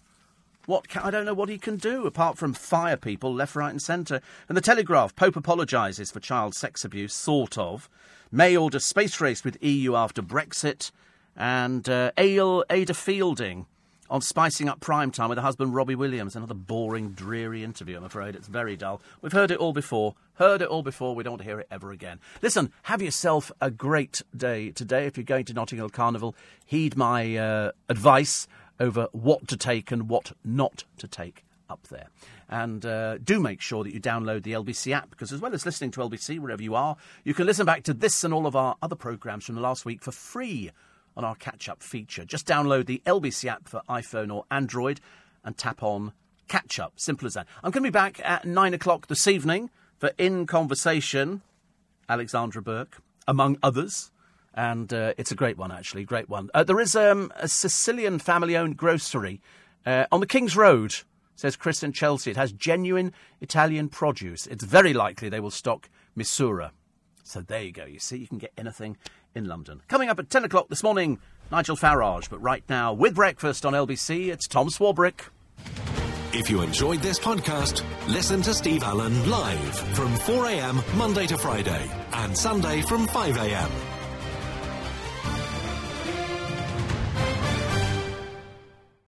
What can, I don't know what he can do apart from fire people left, right, and centre. And the Telegraph: Pope apologises for child sex abuse, sort of. May order space race with EU after Brexit, and uh, Ayda Fielding on spicing up prime time with her husband Robbie Williams. Another boring, dreary interview. I'm afraid it's very dull. We've heard it all before. Heard it all before. We don't want to hear it ever again. Listen, have yourself a great day today. If you're going to Notting Hill Carnival, heed my uh, advice over what to take and what not to take up there. And uh, do make sure that you download the LBC app because, as well as listening to LBC wherever you are, you can listen back to this and all of our other programmes from the last week for free on our catch up feature. Just download the LBC app for iPhone or Android and tap on catch up. Simple as that. I'm going to be back at nine o'clock this evening for In Conversation, Alexandra Burke, among others and uh, it's a great one, actually, great one. Uh, there is um, a Sicilian family-owned grocery uh, on the King's Road, says Chris in Chelsea. It has genuine Italian produce. It's very likely they will stock Misura. So there you go. You see, you can get anything in London. Coming up at 10 o'clock this morning, Nigel Farage. But right now, with breakfast on LBC, it's Tom Swarbrick. If you enjoyed this podcast, listen to Steve Allen live from 4am Monday to Friday and Sunday from 5am